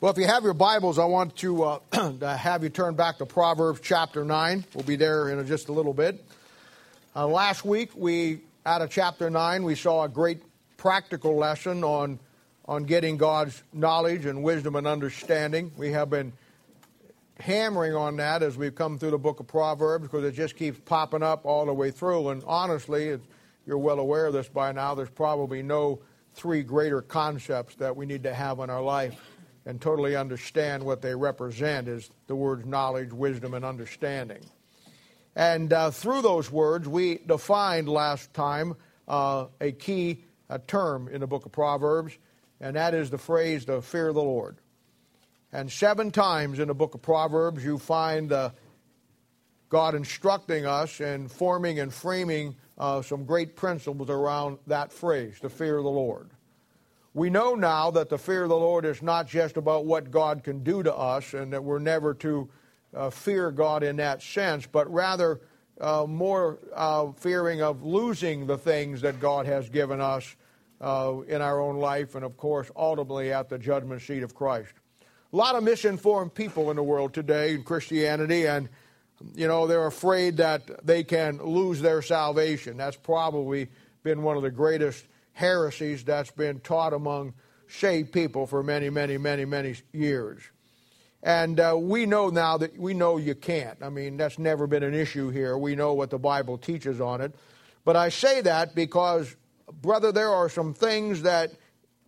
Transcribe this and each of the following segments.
Well, if you have your Bibles, I want to, uh, to have you turn back to Proverbs chapter 9. We'll be there in just a little bit. Uh, last week, we, out of chapter 9, we saw a great practical lesson on, on getting God's knowledge and wisdom and understanding. We have been hammering on that as we've come through the book of Proverbs because it just keeps popping up all the way through. And honestly, you're well aware of this by now, there's probably no three greater concepts that we need to have in our life and totally understand what they represent is the words knowledge, wisdom, and understanding. And uh, through those words, we defined last time uh, a key a term in the book of Proverbs, and that is the phrase, the fear of the Lord. And seven times in the book of Proverbs, you find uh, God instructing us and forming and framing uh, some great principles around that phrase, the fear of the Lord. We know now that the fear of the Lord is not just about what God can do to us and that we're never to uh, fear God in that sense, but rather uh, more uh, fearing of losing the things that God has given us uh, in our own life and, of course, ultimately at the judgment seat of Christ. A lot of misinformed people in the world today in Christianity, and you know, they're afraid that they can lose their salvation. That's probably been one of the greatest heresies that's been taught among saved people for many, many, many, many years. And uh, we know now that we know you can't. I mean, that's never been an issue here. We know what the Bible teaches on it. But I say that because, brother, there are some things that,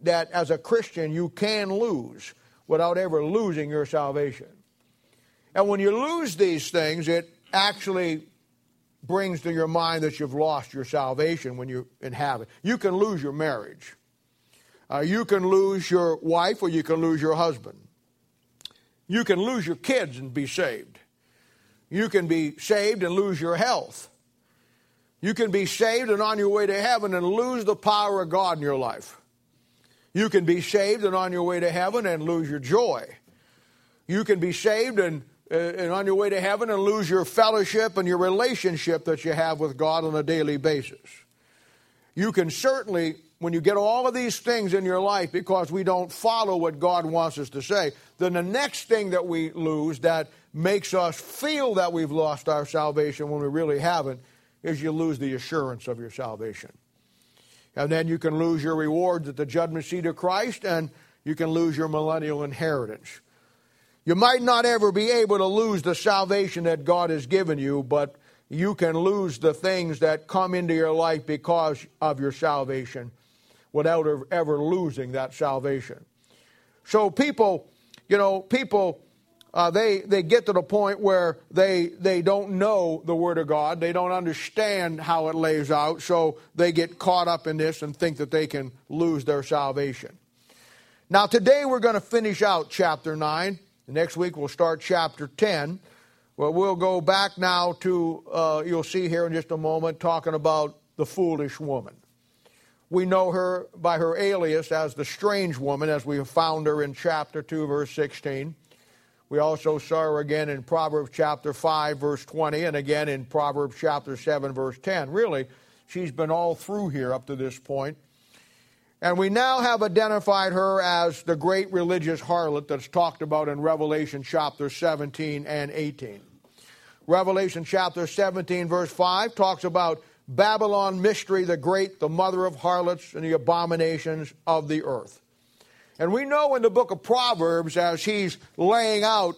that as a Christian you can lose without ever losing your salvation. And when you lose these things, it actually brings to your mind that you've lost your salvation when you inhabit. You can lose your marriage. Uh, you can lose your wife or you can lose your husband. You can lose your kids and be saved. You can be saved and lose your health. You can be saved and on your way to heaven and lose the power of God in your life. You can be saved and on your way to heaven and lose your joy. You can be saved and Uh, and on your way to heaven and lose your fellowship and your relationship that you have with God on a daily basis. You can certainly, when you get all of these things in your life because we don't follow what God wants us to say, then the next thing that we lose that makes us feel that we've lost our salvation when we really haven't is you lose the assurance of your salvation. And then you can lose your rewards at the judgment seat of Christ and you can lose your millennial inheritance. You might not ever be able to lose the salvation that God has given you, but you can lose the things that come into your life because of your salvation without ever losing that salvation. So people, you know, people, uh, they, they get to the point where they, they don't know the Word of God. They don't understand how it lays out, so they get caught up in this and think that they can lose their salvation. Now, today we're going to finish out chapter 9. Next week we'll start chapter 10. Well, we'll go back now to, uh, you'll see here in just a moment, talking about the foolish woman. We know her by her alias as the strange woman, as we found her in chapter 2, verse 16. We also saw her again in Proverbs chapter 5, verse 20, and again in Proverbs chapter 7, verse 10. Really, she's been all through here up to this point. And we now have identified her as the great religious harlot that's talked about in Revelation chapter 17 and 18. Revelation chapter 17, verse 5, talks about Babylon mystery, the great, the mother of harlots and the abominations of the earth. And we know in the book of Proverbs, as he's laying out,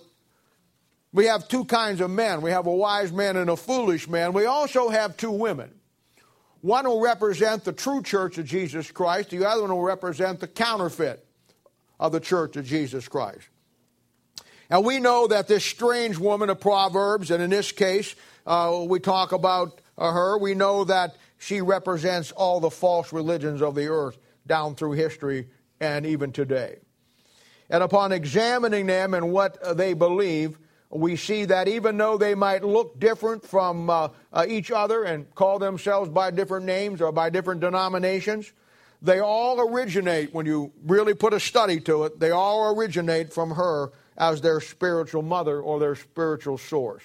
we have two kinds of men. We have a wise man and a foolish man. We also have two women. One will represent the true church of Jesus Christ, the other one will represent the counterfeit of the church of Jesus Christ. And we know that this strange woman of Proverbs, and in this case, uh, we talk about uh, her, we know that she represents all the false religions of the earth down through history and even today. And upon examining them and what they believe, we see that even though they might look different from uh, uh, each other and call themselves by different names or by different denominations, they all originate, when you really put a study to it, they all originate from her as their spiritual mother or their spiritual source.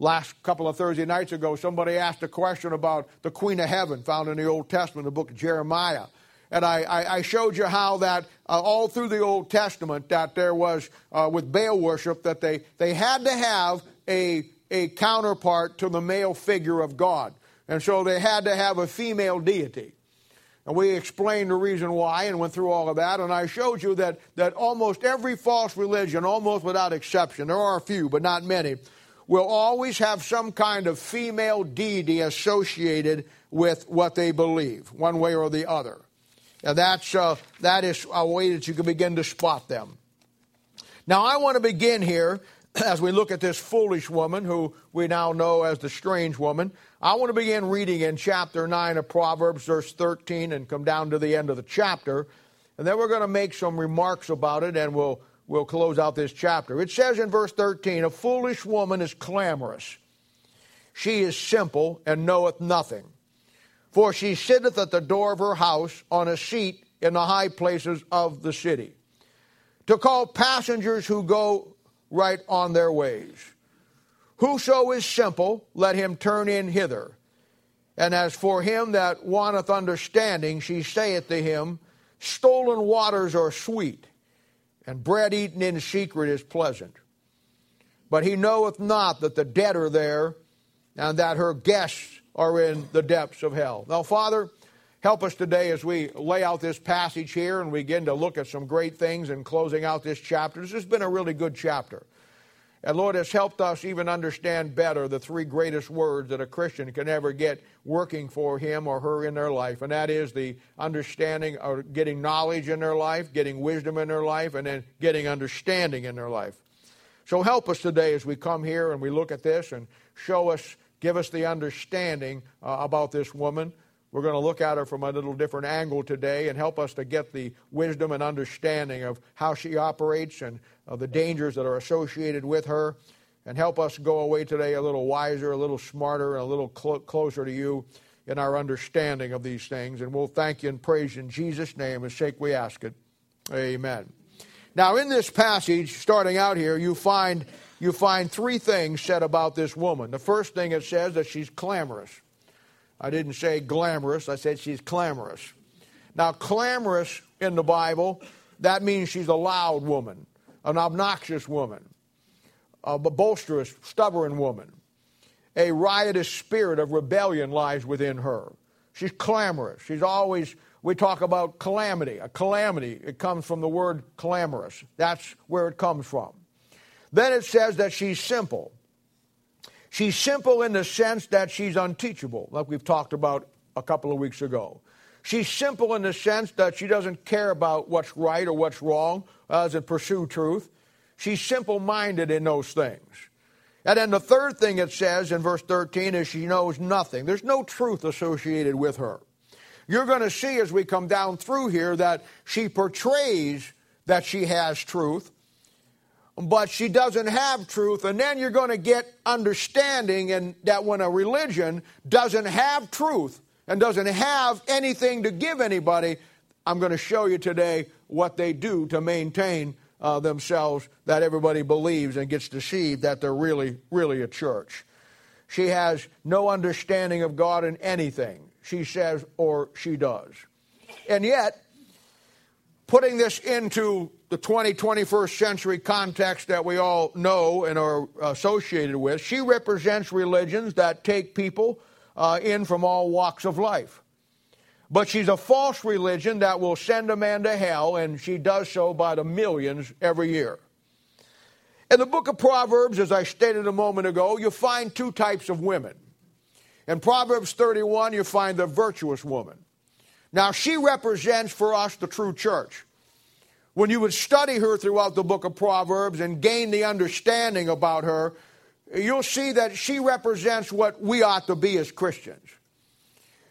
Last couple of Thursday nights ago, somebody asked a question about the Queen of Heaven found in the Old Testament, the book of Jeremiah. And I, I, I showed you how that uh, all through the Old Testament that there was uh, with Baal worship that they, they had to have a, a counterpart to the male figure of God. And so they had to have a female deity. And we explained the reason why and went through all of that. And I showed you that, that almost every false religion, almost without exception, there are a few, but not many, will always have some kind of female deity associated with what they believe, one way or the other. And that's, uh, that is a way that you can begin to spot them. Now, I want to begin here as we look at this foolish woman who we now know as the strange woman. I want to begin reading in chapter 9 of Proverbs, verse 13, and come down to the end of the chapter. And then we're going to make some remarks about it and we'll, we'll close out this chapter. It says in verse 13, A foolish woman is clamorous. She is simple and knoweth nothing. For she sitteth at the door of her house on a seat in the high places of the city, to call passengers who go right on their ways. Whoso is simple, let him turn in hither. And as for him that wanteth understanding, she saith to him, Stolen waters are sweet, and bread eaten in secret is pleasant. But he knoweth not that the dead are there, and that her guests are in the depths of hell. Now, Father, help us today as we lay out this passage here and begin to look at some great things in closing out this chapter. This has been a really good chapter. And Lord, has helped us even understand better the three greatest words that a Christian can ever get working for him or her in their life. And that is the understanding or getting knowledge in their life, getting wisdom in their life, and then getting understanding in their life. So help us today as we come here and we look at this and show us give us the understanding uh, about this woman. We're going to look at her from a little different angle today and help us to get the wisdom and understanding of how she operates and uh, the dangers that are associated with her, and help us go away today a little wiser, a little smarter, and a little cl- closer to you in our understanding of these things. And we'll thank you and praise you in Jesus' name. as sake we ask it. Amen. Now, in this passage, starting out here, you find you find three things said about this woman. The first thing it says that she's clamorous. I didn't say glamorous, I said she's clamorous. Now, clamorous in the Bible, that means she's a loud woman, an obnoxious woman, a boisterous, stubborn woman. A riotous spirit of rebellion lies within her. She's clamorous. She's always, we talk about calamity. A calamity, it comes from the word clamorous. That's where it comes from. Then it says that she's simple. She's simple in the sense that she's unteachable, like we've talked about a couple of weeks ago. She's simple in the sense that she doesn't care about what's right or what's wrong, uh, doesn't pursue truth. She's simple minded in those things. And then the third thing it says in verse 13 is she knows nothing. There's no truth associated with her. You're going to see as we come down through here that she portrays that she has truth, but she doesn't have truth. And then you're going to get understanding and that when a religion doesn't have truth and doesn't have anything to give anybody, I'm going to show you today what they do to maintain uh, themselves that everybody believes and gets deceived that they're really, really a church. She has no understanding of God in anything she says or she does. And yet, putting this into the 20, 21st century context that we all know and are associated with, she represents religions that take people uh, in from all walks of life. But she's a false religion that will send a man to hell, and she does so by the millions every year. In the book of Proverbs, as I stated a moment ago, you find two types of women. In Proverbs 31, you find the virtuous woman. Now, she represents for us the true church when you would study her throughout the book of Proverbs and gain the understanding about her, you'll see that she represents what we ought to be as Christians.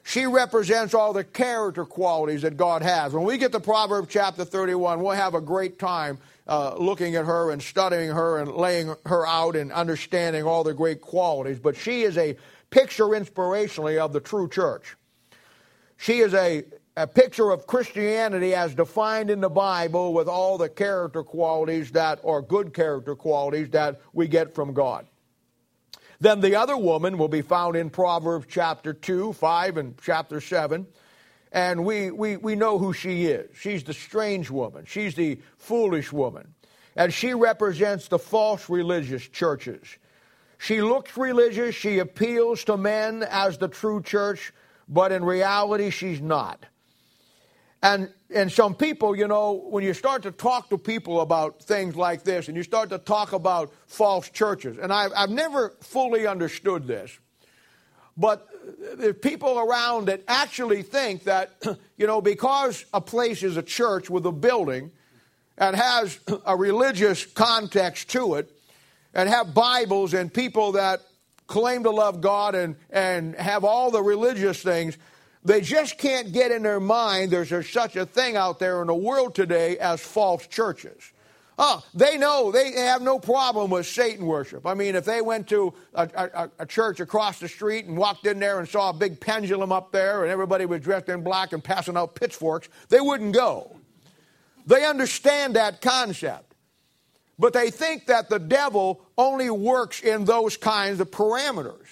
She represents all the character qualities that God has. When we get to Proverbs chapter 31, we'll have a great time uh, looking at her and studying her and laying her out and understanding all the great qualities. But she is a picture inspirationally of the true church. She is a a picture of Christianity as defined in the Bible with all the character qualities that are good character qualities that we get from God. Then the other woman will be found in Proverbs chapter 2, 5, and chapter 7. and we, we, we know who she is. She's the strange woman, she's the foolish woman. And she represents the false religious churches. She looks religious, she appeals to men as the true church, but in reality, she's not. And, and some people, you know, when you start to talk to people about things like this and you start to talk about false churches, and I've, I've never fully understood this, but there's people around that actually think that, you know, because a place is a church with a building and has a religious context to it, and have Bibles and people that claim to love God and, and have all the religious things, they just can't get in their mind there's such a thing out there in the world today as false churches. Oh, they know they have no problem with Satan worship. I mean, if they went to a, a, a, church across the street and walked in there and saw a big pendulum up there and everybody was dressed in black and passing out pitchforks, they wouldn't go. They understand that concept. But they think that the devil only works in those kinds of parameters.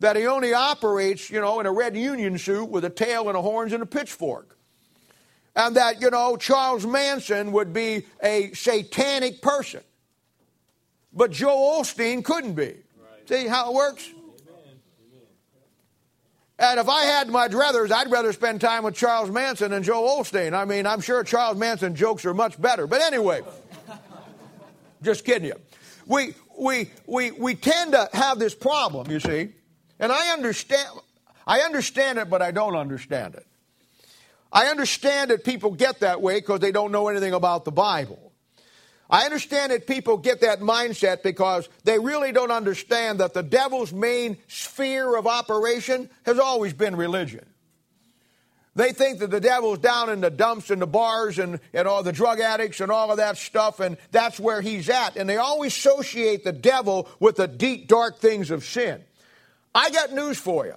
That he only operates, you know, in a red union suit with a tail and a horns and a pitchfork. And that, you know, Charles Manson would be a satanic person. But Joel Osteen couldn't be. Right. See how it works? And if I had my druthers, I'd rather spend time with Charles Manson than Joel Osteen. I mean, I'm sure Charles Manson jokes are much better. But anyway. Just kidding you. We, we, we, we tend to have this problem, you see, and I understand, I understand it, but I don't understand it. I understand that people get that way because they don't know anything about the Bible. I understand that people get that mindset because they really don't understand that the devil's main sphere of operation has always been religion. They think that the devil's down in the dumps and the bars and, and all the drug addicts and all of that stuff, and that's where he's at. And they always associate the devil with the deep, dark things of sin. I got news for you.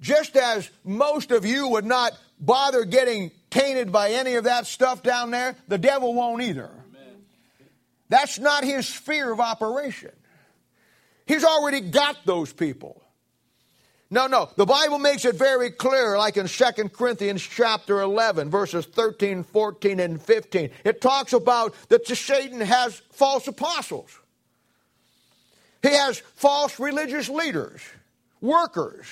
Just as most of you would not bother getting tainted by any of that stuff down there, the devil won't either. Amen. That's not his sphere of operation. He's already got those people. No, no. The Bible makes it very clear, like in 2 Corinthians chapter 11, verses 13, 14, and 15. It talks about that Satan has false apostles. He has false religious leaders, workers.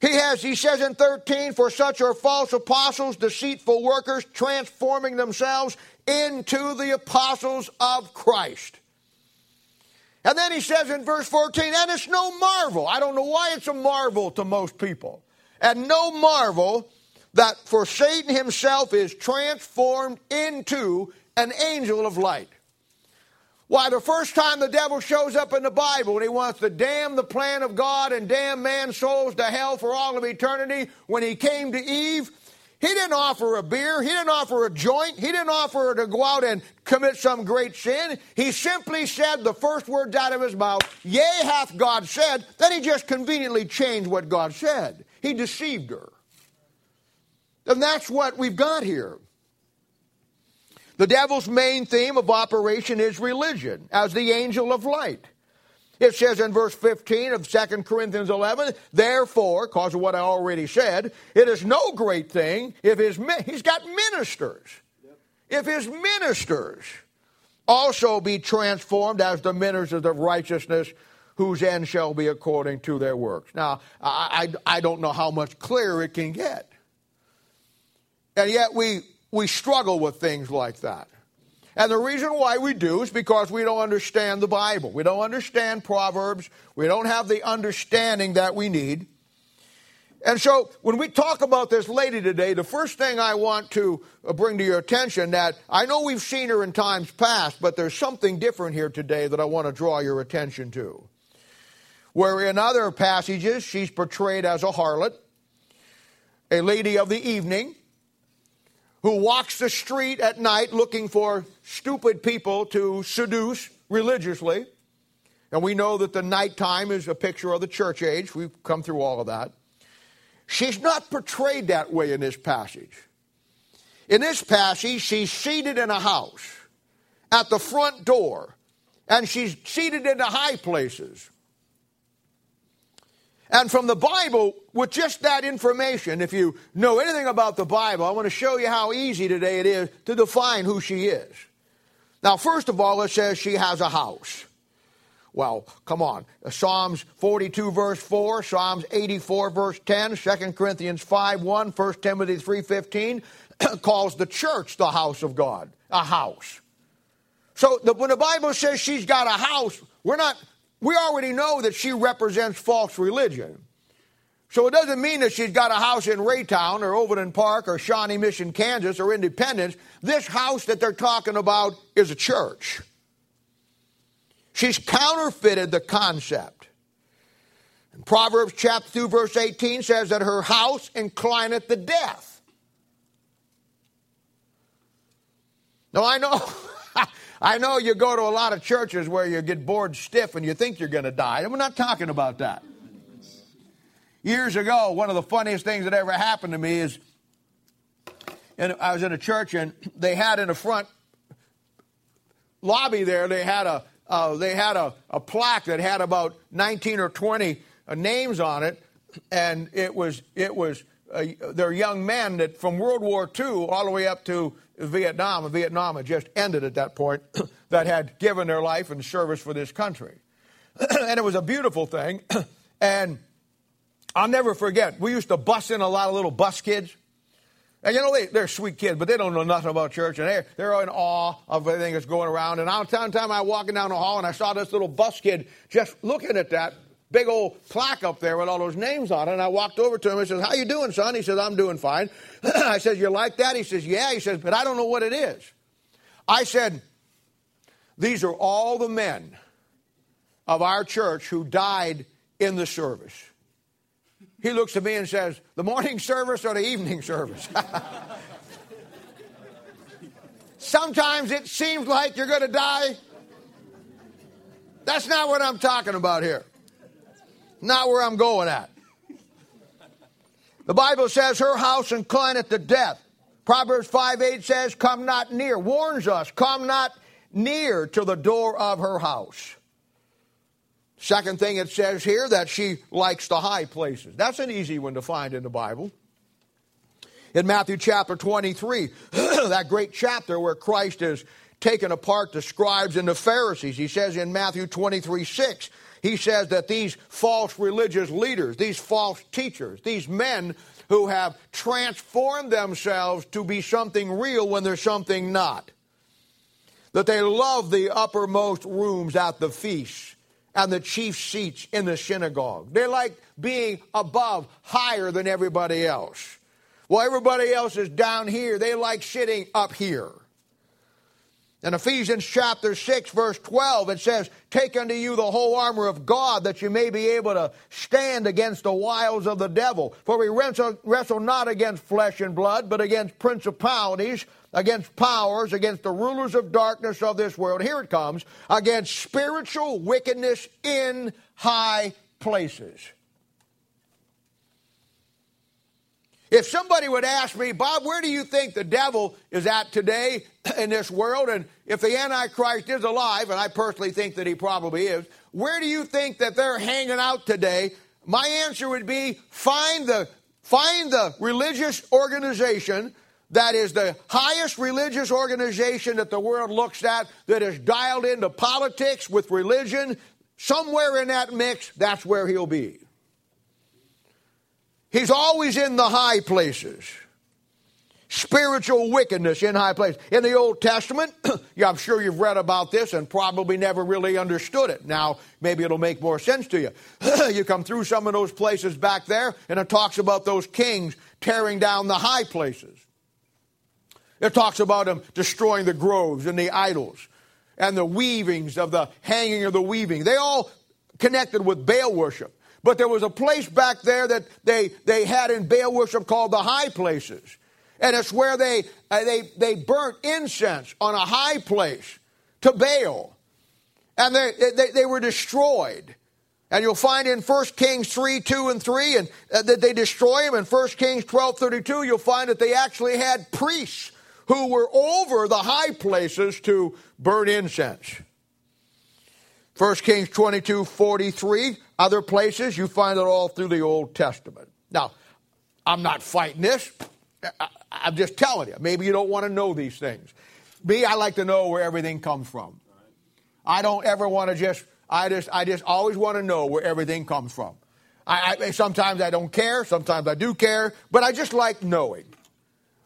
He has, he says in 13, for such are false apostles, deceitful workers, transforming themselves into the apostles of Christ. And then he says in verse 14, and it's no marvel. I don't know why it's a marvel to most people. And no marvel that for Satan himself is transformed into an angel of light. Why, the first time the devil shows up in the Bible and he wants to damn the plan of God and damn man's souls to hell for all of eternity, when he came to Eve, he didn't offer a beer. He didn't offer a joint. He didn't offer her to go out and commit some great sin. He simply said the first words out of his mouth, Yea, hath God said. Then he just conveniently changed what God said. He deceived her. And that's what we've got here. The devil's main theme of operation is religion as the angel of light. It says in verse 15 of 2 Corinthians 11, therefore, because of what I already said, it is no great thing if his, he's got ministers. If his ministers also be transformed as the ministers of righteousness, whose end shall be according to their works. Now, I, I, I don't know how much clearer it can get. And yet we, we struggle with things like that. And the reason why we do is because we don't understand the Bible. We don't understand Proverbs. We don't have the understanding that we need. And so when we talk about this lady today, the first thing I want to uh, bring to your attention that I know we've seen her in times past, but there's something different here today that I want to draw your attention to. Where in other passages she's portrayed as a harlot, a lady of the evening, who walks the street at night looking for stupid people to seduce religiously. And we know that the nighttime is a picture of the church age. We've come through all of that. She's not portrayed that way in this passage. In this passage, she's seated in a house at the front door, and she's seated in the high places. And from the Bible, with just that information, if you know anything about the Bible, I want to show you how easy today it is to define who she is. Now, first of all, it says she has a house. Well, come on. Psalms 42, verse 4, Psalms 84, verse 10, 2 Corinthians 5, 1, 1 Timothy 3, 15 calls the church the house of God, a house. So the, when the Bible says she's got a house, we're not we already know that she represents false religion. So it doesn't mean that she's got a house in Raytown or Overland Park or Shawnee Mission, Kansas or Independence. This house that they're talking about is a church. She's counterfeited the concept. And Proverbs chapter 2, verse 18 says that her house inclineth to death. Now I know I know you go to a lot of churches where you get bored stiff and you think you're going to die. And we're not talking about that. Years ago, one of the funniest things that ever happened to me is and I was in a church and they had in the front lobby there, they had a uh, they had a, a plaque that had about 19 or 20 uh, names on it, and it was it was uh, young men that from World War II all the way up to Vietnam, and Vietnam had just ended at that point, that had given their life in service for this country. and it was a beautiful thing. and I'll never forget, we used to bus in a lot of little bus kids. And you know, they, they're sweet kids, but they don't know nothing about church. And they're, they're in awe of everything that's going around. And I'll time time I walking down the hall and I saw this little bus kid just looking at that big old plaque up there with all those names on it. And I walked over to him and says, How you doing, son? He says, I'm doing fine. I said, You like that? He says, Yeah. He says, But I don't know what it is. I said, These are all the men of our church who died in the service. He looks at me and says, The morning service or the evening service? Sometimes it seems like you're going to die. That's not what I'm talking about here. Not where I'm going at. The Bible says her house inclineth to death. Proverbs 5 8 says, Come not near, warns us, come not near to the door of her house. Second thing it says here, that she likes the high places. That's an easy one to find in the Bible. In Matthew chapter 23, that great chapter where Christ is taken apart the scribes and the Pharisees, he says in Matthew 23 6, he says that these false religious leaders, these false teachers, these men who have transformed themselves to be something real when they're something not, that they love the uppermost rooms at the feasts and the chief seats in the synagogue. They like being above, higher than everybody else. While everybody else is down here, they like sitting up here. In Ephesians chapter 6, verse 12, it says, Take unto you the whole armor of God that you may be able to stand against the wiles of the devil. For we wrestle, not against flesh and blood, but against principalities, against powers, against the rulers of darkness of this world. Here it comes against spiritual wickedness in high places. If somebody would ask me, Bob, where do you think the devil is at today in this world? And if the Antichrist is alive, and I personally think that he probably is, where do you think that they're hanging out today? My answer would be find the, find the religious organization that is the highest religious organization that the world looks at that is dialed into politics with religion. Somewhere in that mix, that's where he'll be. He's always in the high places. Spiritual wickedness in high places. In the Old Testament, I'm sure you've read about this and probably never really understood it. Now, maybe it'll make more sense to you. you come through some of those places back there, and it talks about those kings tearing down the high places. It talks about them destroying the groves and the idols and the weavings of the hanging of the weaving. They all connected with Baal worship. But there was a place back there that they, they had in Baal worship called the high places. And it's where they, uh, they, they burnt incense on a high place to Baal. And they, they, they were destroyed. And you'll find in 1 Kings 3, 2 and 3, and uh, that they destroy them. In 1 Kings 12, 32, you'll find that they actually had priests who were over the high places to burn incense. 1 Kings 22, 43, other places, you find it all through the Old Testament. Now, I'm not fighting this. I'm just telling you. Maybe you don't want to know these things. Me, I like to know where everything comes from. I don't ever want to just. I just. I just always want to know where everything comes from. I, I, sometimes I don't care. Sometimes I do care. But I just like knowing.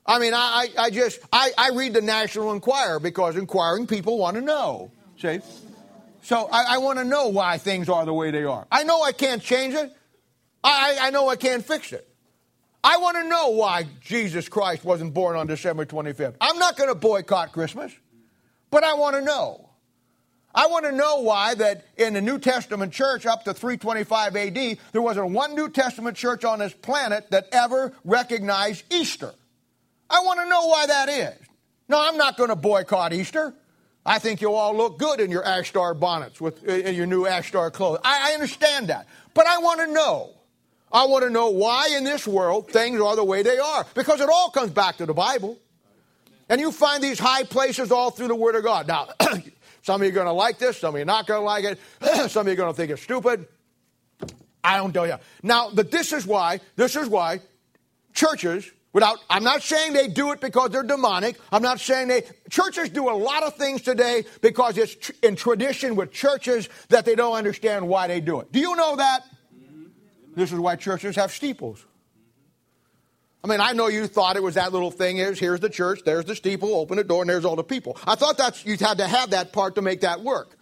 I mean, I, I just I, I read the National Enquirer because inquiring people want to know. See, so I, I want to know why things are the way they are. I know I can't change it. I, I know I can't fix it. I want to know why Jesus Christ wasn't born on December 25th. I'm not going to boycott Christmas, but I want to know. I want to know why that in the New Testament church up to 325 AD, there wasn't one New Testament church on this planet that ever recognized Easter. I want to know why that is. No, I'm not going to boycott Easter. I think you'll all look good in your ash star bonnets with uh, in your new ash star clothes. I, I understand that. But I want to know. I want to know why in this world things are the way they are. Because it all comes back to the Bible. And you find these high places all through the Word of God. Now, some of you are going to like this, some of you are not going to like it, some of you are going to think it's stupid. I don't tell you. Now, but this is why, this is why churches Without, I'm not saying they do it because they're demonic. I'm not saying they, churches do a lot of things today because it's tr- in tradition with churches that they don't understand why they do it. Do you know that? This is why churches have steeples. I mean, I know you thought it was that little thing is here's the church, there's the steeple, open the door, and there's all the people. I thought that's you had to have that part to make that work.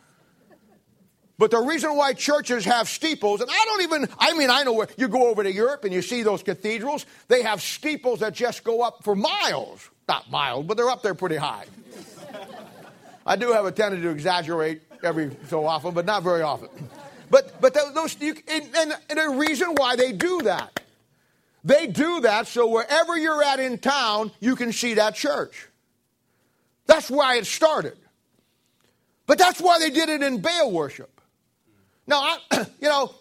But the reason why churches have steeples, and I don't even, I mean, I know where you go over to Europe and you see those cathedrals, they have steeples that just go up for miles. Not miles, but they're up there pretty high. I do have a tendency to exaggerate every so often, but not very often. But, but those, you, and, and, and the reason why they do that, they do that so wherever you're at in town, you can see that church. That's why it started. But that's why they did it in Baal worship. Now, I, you know,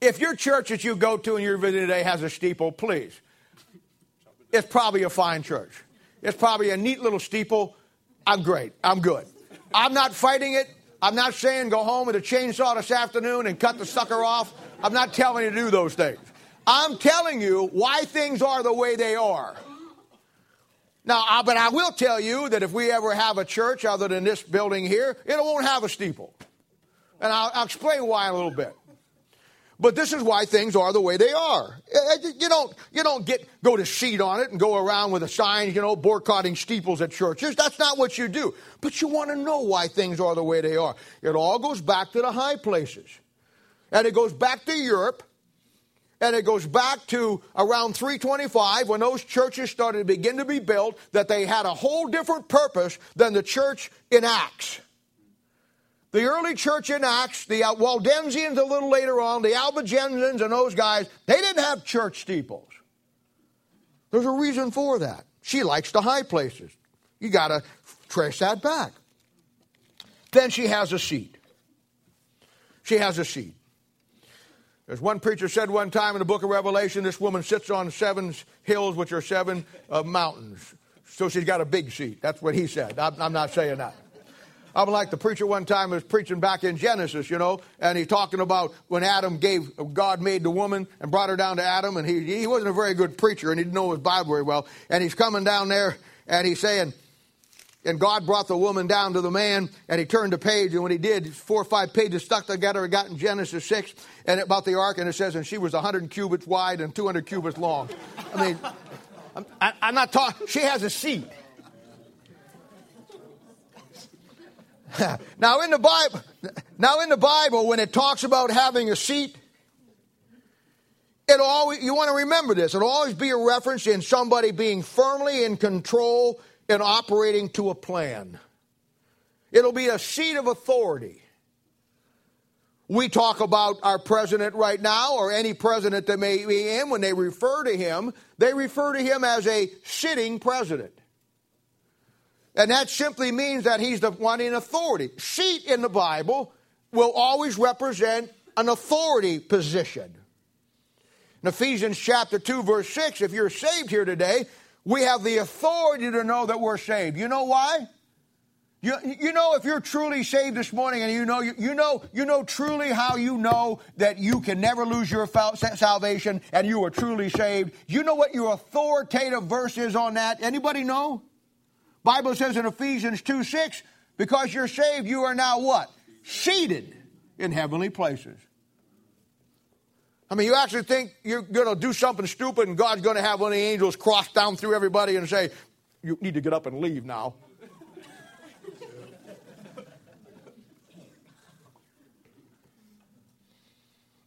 if your church that you go to and you're visiting today has a steeple, please. It's probably a fine church. It's probably a neat little steeple. I'm great. I'm good. I'm not fighting it. I'm not saying go home with a chainsaw this afternoon and cut the sucker off. I'm not telling you to do those things. I'm telling you why things are the way they are. Now, but I will tell you that if we ever have a church other than this building here, it won't have a steeple. And I'll, I'll explain why in a little bit. But this is why things are the way they are. Eh, eh, you don't, you don't get go to seat on it and go around with a sign, you know, boycotting steeples at churches. That's not what you do. But you want to know why things are the way they are. It all goes back to the high places. And it goes back to Europe. And it goes back to around 325 when those churches started to begin to be built, that they had a whole different purpose than the church in Acts. The early church in Acts, the Waldensians a little later on, the Albigensians and those guys, they didn't have church steeples. There's a reason for that. She likes the high places. You got to trace that back. Then she has a seat. She has a seat. As one preacher said one time in the book of Revelation, this woman sits on seven hills, which are seven uh, mountains. So she's got a big seat. That's what he said. I'm, I'm not saying that. I'm like the preacher one time was preaching back in Genesis, you know, and he's talking about when Adam gave, God made the woman and brought her down to Adam, and he, he wasn't a very good preacher and he didn't know his Bible very well. And he's coming down there and he's saying, and God brought the woman down to the man, and he turned the page, and when he did, four or five pages stuck together, it got in Genesis 6, and about the ark, and it says, and she was 100 cubits wide and 200 cubits long. I mean, I'm, I, am not talking, she has a seat. now in the Bible, now in the Bible, when it talks about having a seat, it always you want to remember this. It'll always be a reference in somebody being firmly in control and operating to a plan. It'll be a seat of authority. We talk about our president right now, or any president that may be in, when they refer to him, they refer to him as a sitting president. And that simply means that he's the one in authority. Seat in the Bible will always represent an authority position. In Ephesians chapter 2, verse 6, if you're saved here today, we have the authority to know that we're saved. You know why? You, you know if you're truly saved this morning and you know you, you know you know truly how you know that you can never lose your salvation and you are truly saved. You know what your authoritative verse is on that? Anybody know? Bible says in Ephesians 2 6, because you're saved, you are now what? Seated in heavenly places. I mean, you actually think you're going to do something stupid and God's going to have one of the angels cross down through everybody and say, You need to get up and leave now.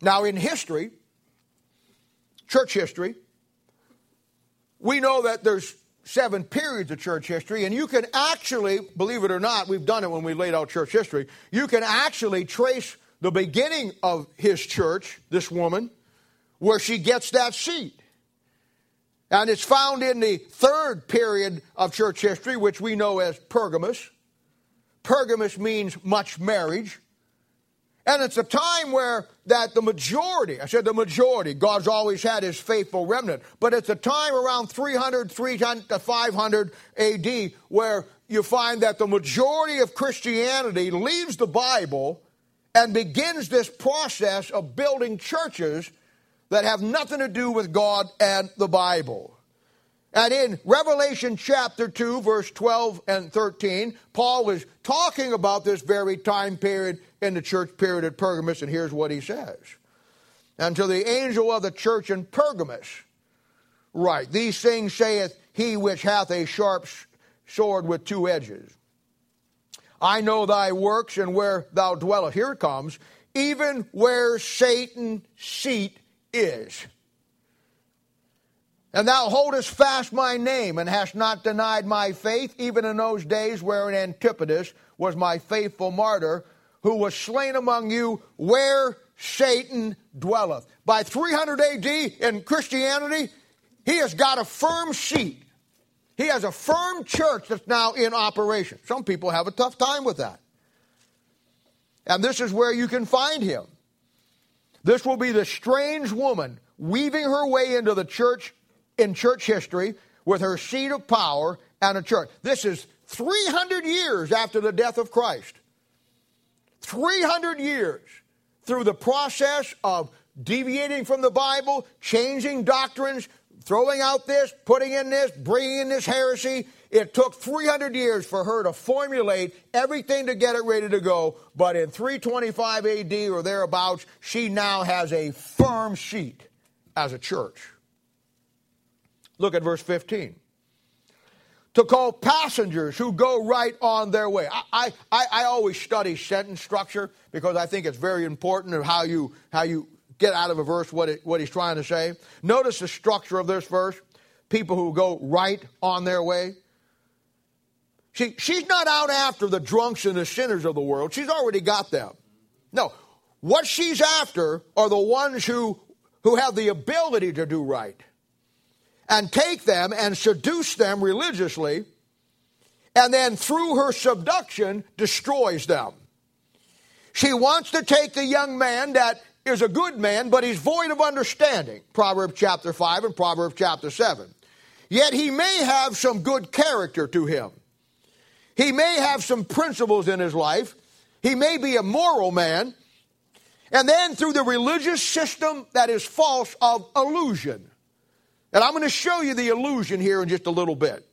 Now, in history, church history, we know that there's seven periods of church history, and you can actually, believe it or not, we've done it when we laid out church history, you can actually trace the beginning of his church, this woman, where she gets that seat. And it's found in the third period of church history, which we know as Pergamus. Pergamus means much marriage. And it's a time where that the majority, I said the majority, God's always had his faithful remnant, but it's a time around 300, 300 to 500 AD where you find that the majority of Christianity leaves the Bible and begins this process of building churches that have nothing to do with God and the Bible. And in Revelation chapter 2, verse 12 and 13, Paul is talking about this very time period in the church period at Pergamus, and here's what he says. And to the angel of the church in Pergamus, write, these things saith he which hath a sharp sword with two edges. I know thy works and where thou dwellest. Here it comes. Even where Satan's seat is. And thou holdest fast my name, and hast not denied my faith, even in those days wherein Antipatus was my faithful martyr, who was slain among you where Satan dwelleth. By 300 AD in Christianity, he has got a firm seat. He has a firm church that's now in operation. Some people have a tough time with that. And this is where you can find him. This will be the strange woman weaving her way into the church in church history with her seat of power and a church. This is 300 years after the death of Christ. 300 years through the process of deviating from the Bible, changing doctrines, throwing out this, putting in this, bringing in this heresy. It took 300 years for her to formulate everything to get it ready to go. But in 325 AD or thereabouts, she now has a firm seat as a church. Look at verse 15 to call passengers who go right on their way. I, I, I always study sentence structure because I think it's very important of how you, how you get out of a verse what, it, what he's trying to say. Notice the structure of this verse people who go right on their way. She, she's not out after the drunks and the sinners of the world, she's already got them. No, what she's after are the ones who, who have the ability to do right and take them and seduce them religiously, and then through her subduction destroys them. She wants to take the young man that is a good man, but he's void of understanding. Proverbs chapter 5 and Proverbs chapter 7. Yet he may have some good character to him. He may have some principles in his life. He may be a moral man. And then through the religious system that is false of illusion, and I'm going to show you the illusion here in just a little bit.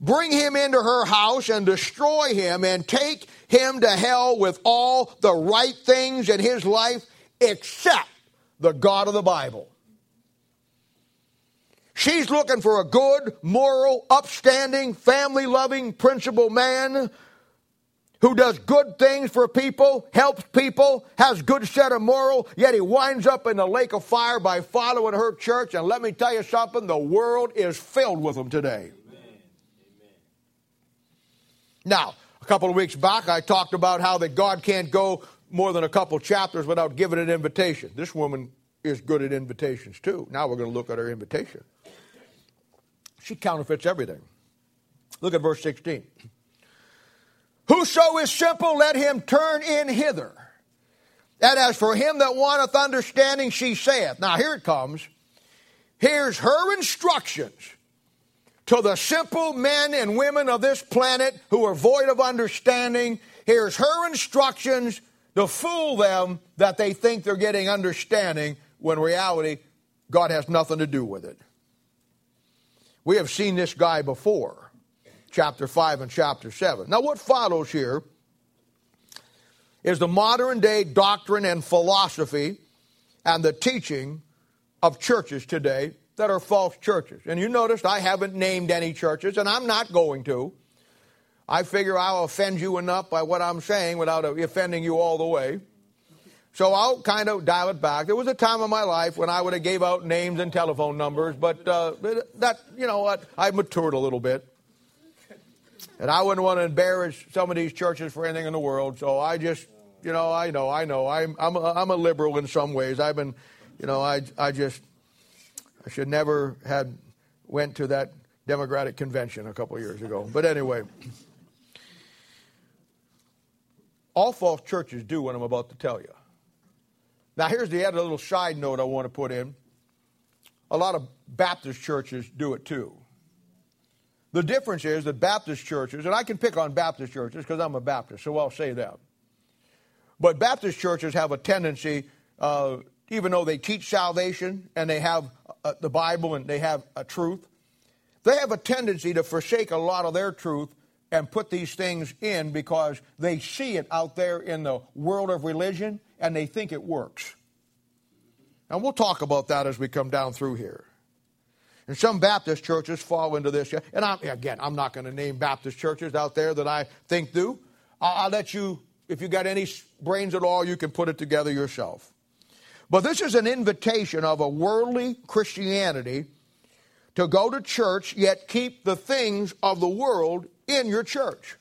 Bring him into her house and destroy him and take him to hell with all the right things in his life except the God of the Bible. She's looking for a good, moral, upstanding, family loving, principled man who does good things for people, helps people, has good set of moral, yet he winds up in the lake of fire by following her church. And let me tell you something, the world is filled with them today. Now, a couple of weeks back, I talked about how that God can't go more than a couple chapters without giving an invitation. This woman is good at invitations too. Now we're going to look at her invitation. She counterfeits everything. Look at verse 16. Whoso is simple, let him turn in hither. And as for him that wanteth understanding, she saith. Now here it comes. Here's her instructions To the simple men and women of this planet who are void of understanding, here's her instructions to fool them that they think they're getting understanding when reality, God has nothing to do with it. We have seen this guy before, chapter 5 and chapter 7. Now, what follows here is the modern day doctrine and philosophy and the teaching of churches today that are false churches. And you noticed I haven't named any churches, and I'm not going to. I figure I'll offend you enough by what I'm saying without offending you all the way. So I'll kind of dial it back. There was a time in my life when I would have gave out names and telephone numbers, but uh, that, you know what, I matured a little bit. And I wouldn't want to embarrass some of these churches for anything in the world, so I just you know, I know, I know. I'm, I'm, a, I'm a liberal in some ways. I've been, you know, I, I just, I should never had went to that Democratic convention a couple years ago. But anyway, all false churches do what I'm about to tell you. Now, here's the other little side note I want to put in. A lot of Baptist churches do it too. The difference is that Baptist churches, and I can pick on Baptist churches because I'm a Baptist, so I'll say that. But Baptist churches have a tendency, uh, even though they teach salvation and they have uh, the Bible and they have a truth, they have a tendency to forsake a lot of their truth and put these things in because they see it out there in the world of religion and they think it works. And we'll talk about that as we come down through here. And some Baptist churches fall into this. And I'm, again, I'm not going to name Baptist churches out there that I think do. I'll, I'll let you if you got any brains at all, you can put it together yourself. But this is an invitation of a worldly Christianity to go to church, yet keep the things of the world in your church.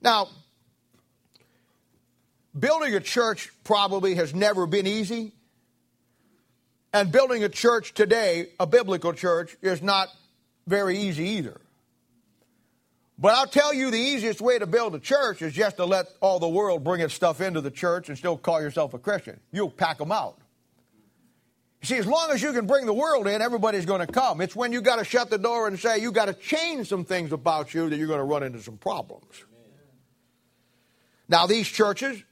Now, building a church probably has never been easy. And building a church today, a biblical church, is not very easy either. But I'll tell you the easiest way to build a church is just to let all the world bring its stuff into the church and still call yourself a Christian. You'll pack them out. See, as long as you can bring the world in, everybody's going to come. It's when you got to shut the door and say you got to change some things about you that you're going to run into some problems. Now, these churches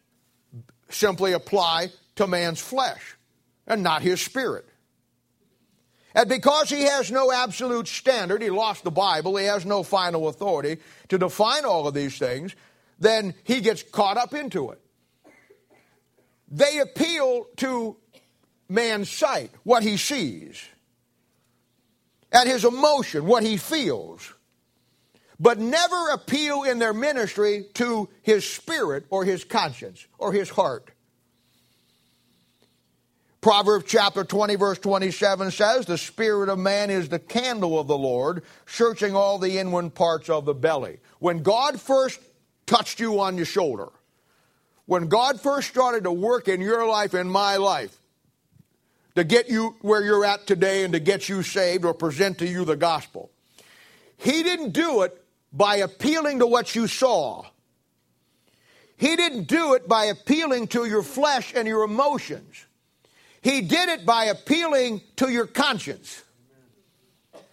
simply apply to man's flesh and not his spirit. And because he has no absolute standard, he lost the Bible, he has no final authority to define all of these things, then he gets caught up into it. They appeal to man's sight, what he sees, and his emotion, what he feels, but never appeal in their ministry to his spirit or his conscience or his heart. Proverbs chapter 20, verse 27 says, The spirit of man is the candle of the Lord, searching all the inward parts of the belly. When God first touched you on your shoulder, when God first started to work in your life and my life, to get you where you're at today and to get you saved or present to you the gospel, He didn't do it by appealing to what you saw. He didn't do it by appealing to your flesh and your emotions. He did it by appealing to your conscience.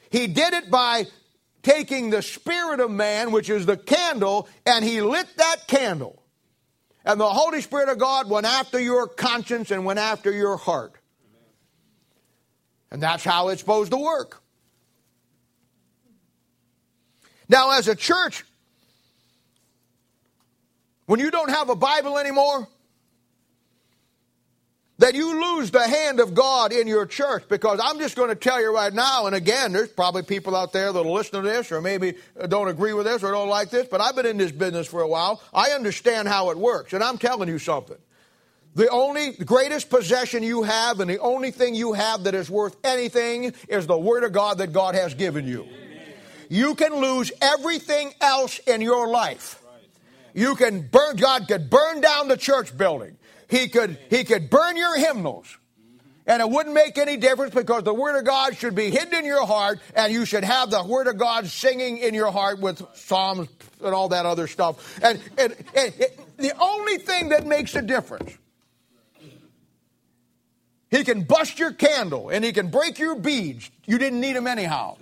He did it by taking the spirit of man, which is the candle, and he lit that candle. And the Holy Spirit of God went after your conscience and went after your heart. And that's how it's supposed to work. Now, as a church, when you don't have a Bible anymore, that you lose the hand of God in your church. Because I'm just going to tell you right now, and again, there's probably people out there that'll listen to this or maybe uh, don't agree with this or don't like this, but I've been in this business for a while. I understand how it works, and I'm telling you something. The only greatest possession you have and the only thing you have that is worth anything is the Word of God that God has given you. You can lose everything else in your life. You can burn, God could burn down the church building. He could, he could burn your hymnals. And it wouldn't make any difference because the Word of God should be hidden in your heart, and you should have the Word of God singing in your heart with Psalms and all that other stuff. And, and, and, and the only thing that makes a difference He can bust your candle and he can break your beads. You didn't need him anyhow.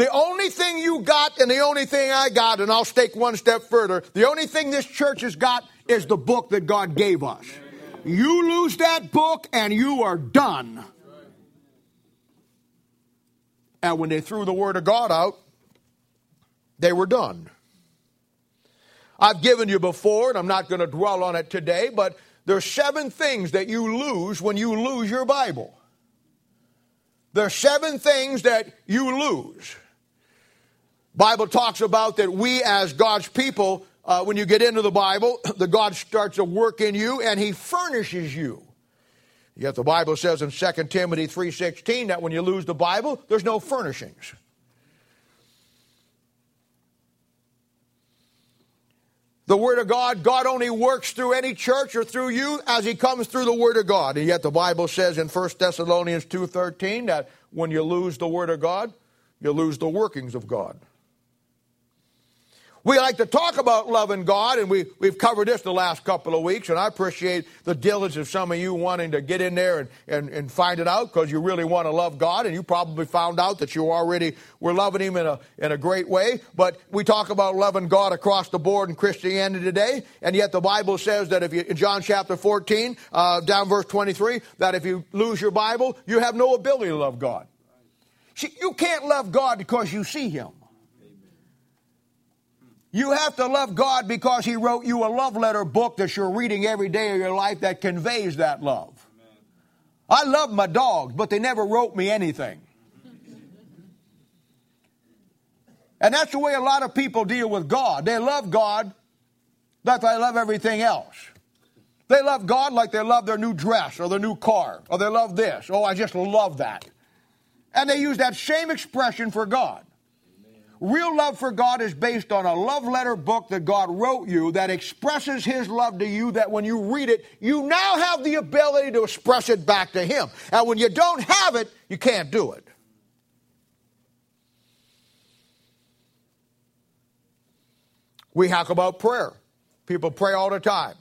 The only thing you got and the only thing I got, and I'll take one step further, the only thing this church has got is the book that God gave us. You lose that book and you are done. And when they threw the Word of God out, they were done. I've given you before, and I'm not going to dwell on it today, but there's seven things that you lose when you lose your Bible. There's seven things that you lose. Bible talks about that we as God's people, uh, when you get into the Bible, the God starts to work in you and He furnishes you. Yet the Bible says in 2 Timothy 3.16 that when you lose the Bible, there's no furnishings. The Word of God, God only works through any church or through you as He comes through the Word of God. And yet the Bible says in 1 Thessalonians 2.13 that when you lose the Word of God, you lose the workings of God. We like to talk about loving God, and we, we've covered this the last couple of weeks, and I appreciate the diligence of some of you wanting to get in there and, and, and find it out because you really want to love God, and you probably found out that you already were loving Him in a, in a great way. But we talk about loving God across the board in Christianity today, and yet the Bible says that if you, in John chapter 14, uh, down verse 23, that if you lose your Bible, you have no ability to love God. See, you can't love God because you see Him. You have to love God because He wrote you a love letter book that you're reading every day of your life that conveys that love. I love my dogs, but they never wrote me anything. And that's the way a lot of people deal with God. They love God like they love everything else. They love God like they love their new dress or their new car or they love this. Oh, I just love that. And they use that same expression for God. Real love for God is based on a love letter book that God wrote you that expresses His love to you, that when you read it, you now have the ability to express it back to Him. And when you don't have it, you can't do it. We talk about prayer. People pray all the time.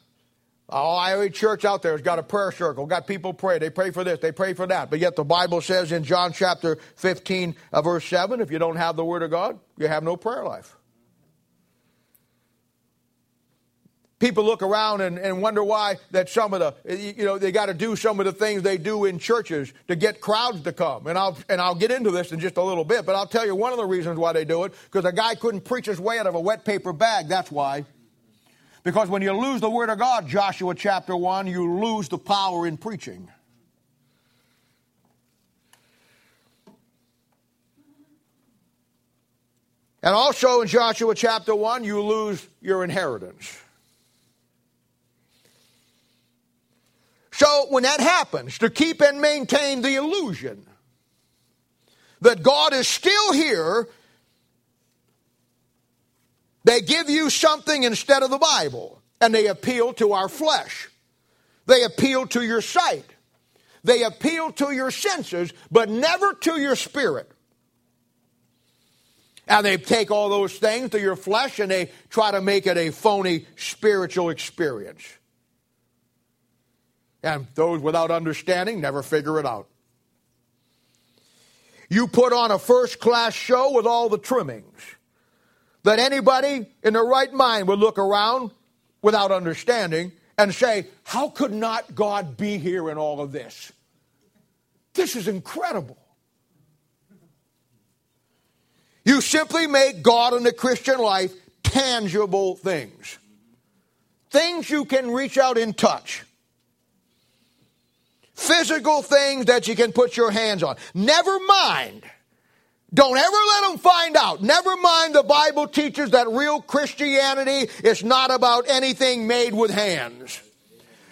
Oh, every church out there has got a prayer circle, got people pray. They pray for this, they pray for that. But yet the Bible says in John chapter 15, uh, verse 7, if you don't have the Word of God, you have no prayer life. People look around and, and wonder why that some of the, you know, they got to do some of the things they do in churches to get crowds to come. And I'll, and I'll get into this in just a little bit, but I'll tell you one of the reasons why they do it, because a guy couldn't preach his way out of a wet paper bag, that's why. Because when you lose the Word of God, Joshua chapter 1, you lose the power in preaching. And also in Joshua chapter 1, you lose your inheritance. So when that happens, to keep and maintain the illusion that God is still here they give you something instead of the Bible, and they appeal to our flesh. They appeal to your sight. They appeal to your senses, but never to your spirit. And they take all those things to your flesh and they try to make it a phony spiritual experience. And those without understanding never figure it out. You put on a first class show with all the trimmings that anybody in their right mind would look around without understanding and say, How could not God be here in all of this? This is incredible. You simply make God and the Christian life tangible things, things you can reach out and touch. Physical things that you can put your hands on. Never mind don't ever let them find out. Never mind the Bible teaches that real Christianity is not about anything made with hands.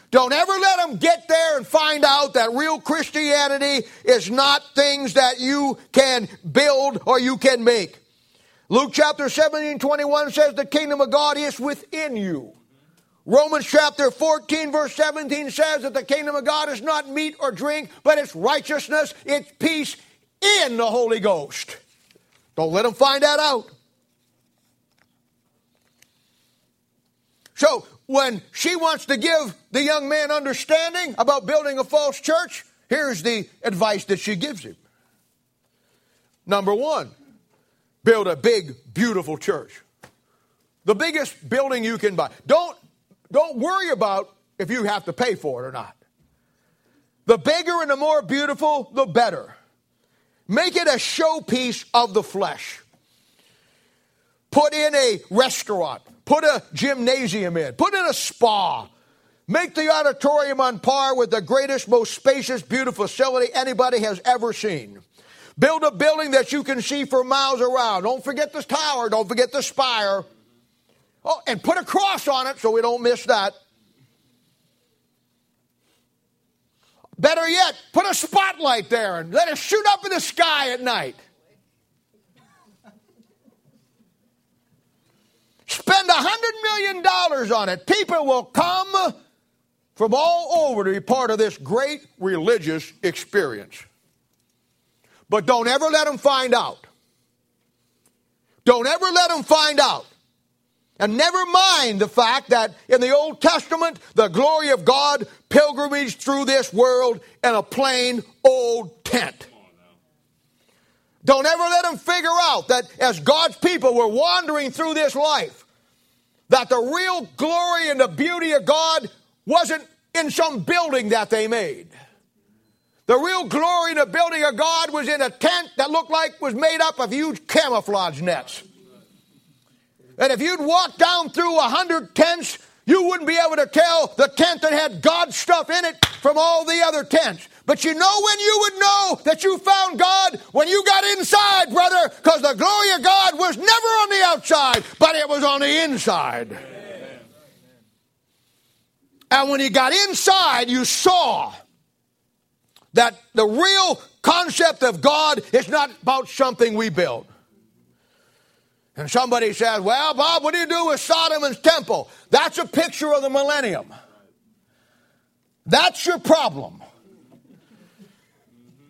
Don't ever let them get there and find out that real Christianity is not things that you can build or you can make. Luke chapter 17, 21 says the kingdom of God is within you. Romans chapter 14, verse 17 says that the kingdom of God is not meat or drink, but it's righteousness, it's peace, in the Holy Ghost. Don't let them find that out. So, when she wants to give the young man understanding about building a false church, here's the advice that she gives him. Number one, build a big, beautiful church. The biggest building you can buy. Don't, don't worry about if you have to pay for it or not. The bigger and the more beautiful, the better. Make it a showpiece of the flesh. Put in a restaurant. Put a gymnasium in. Put in a spa. Make the auditorium on par with the greatest, most spacious, beautiful facility anybody has ever seen. Build a building that you can see for miles around. Don't forget the tower. Don't forget the spire. Oh, and put a cross on it so we don't miss that. Better yet, put a spotlight there and let it shoot up in the sky at night. Spend a hundred million dollars on it. People will come from all over to be part of this great religious experience. But don't ever let them find out. Don't ever let them find out. And never mind the fact that in the Old Testament, the glory of God pilgrimaged through this world in a plain old tent. Don't ever let them figure out that as God's people were wandering through this life, that the real glory and the beauty of God wasn't in some building that they made. The real glory and the building of God was in a tent that looked like was made up of huge camouflage nets. And if you'd walk down through a hundred tents, you wouldn't be able to tell the tent that had God's stuff in it from all the other tents. But you know when you would know that you found God? When you got inside, brother, because the glory of God was never on the outside, but it was on the inside. And when you got inside, you saw that the real concept of God is not about something we build. And somebody says, Well, Bob, what do you do with Solomon's temple? That's a picture of the millennium. That's your problem.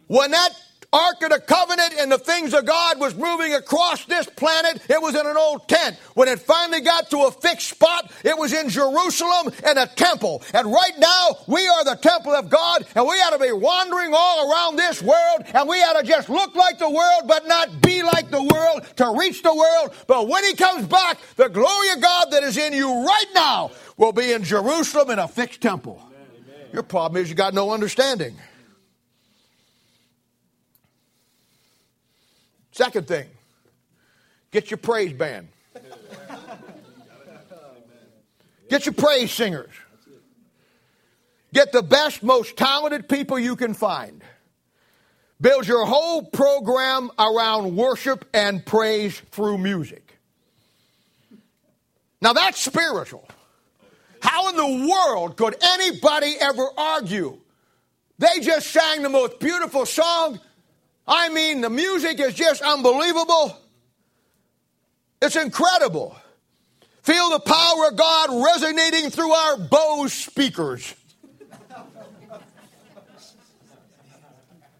When that Ark of the Covenant and the things of God was moving across this planet, it was in an old tent. When it finally got to a fixed spot, it was in Jerusalem and a temple. And right now, we are the temple of God, and we ought to be wandering all around this world, and we ought to just look like the world, but not be like the world to reach the world. But when He comes back, the glory of God that is in you right now will be in Jerusalem in a fixed temple. Your problem is you got no understanding. Second thing, get your praise band. Get your praise singers. Get the best, most talented people you can find. Build your whole program around worship and praise through music. Now that's spiritual. How in the world could anybody ever argue? They just sang the most beautiful song I mean, the music is just unbelievable. It's incredible. Feel the power of God resonating through our Bose speakers.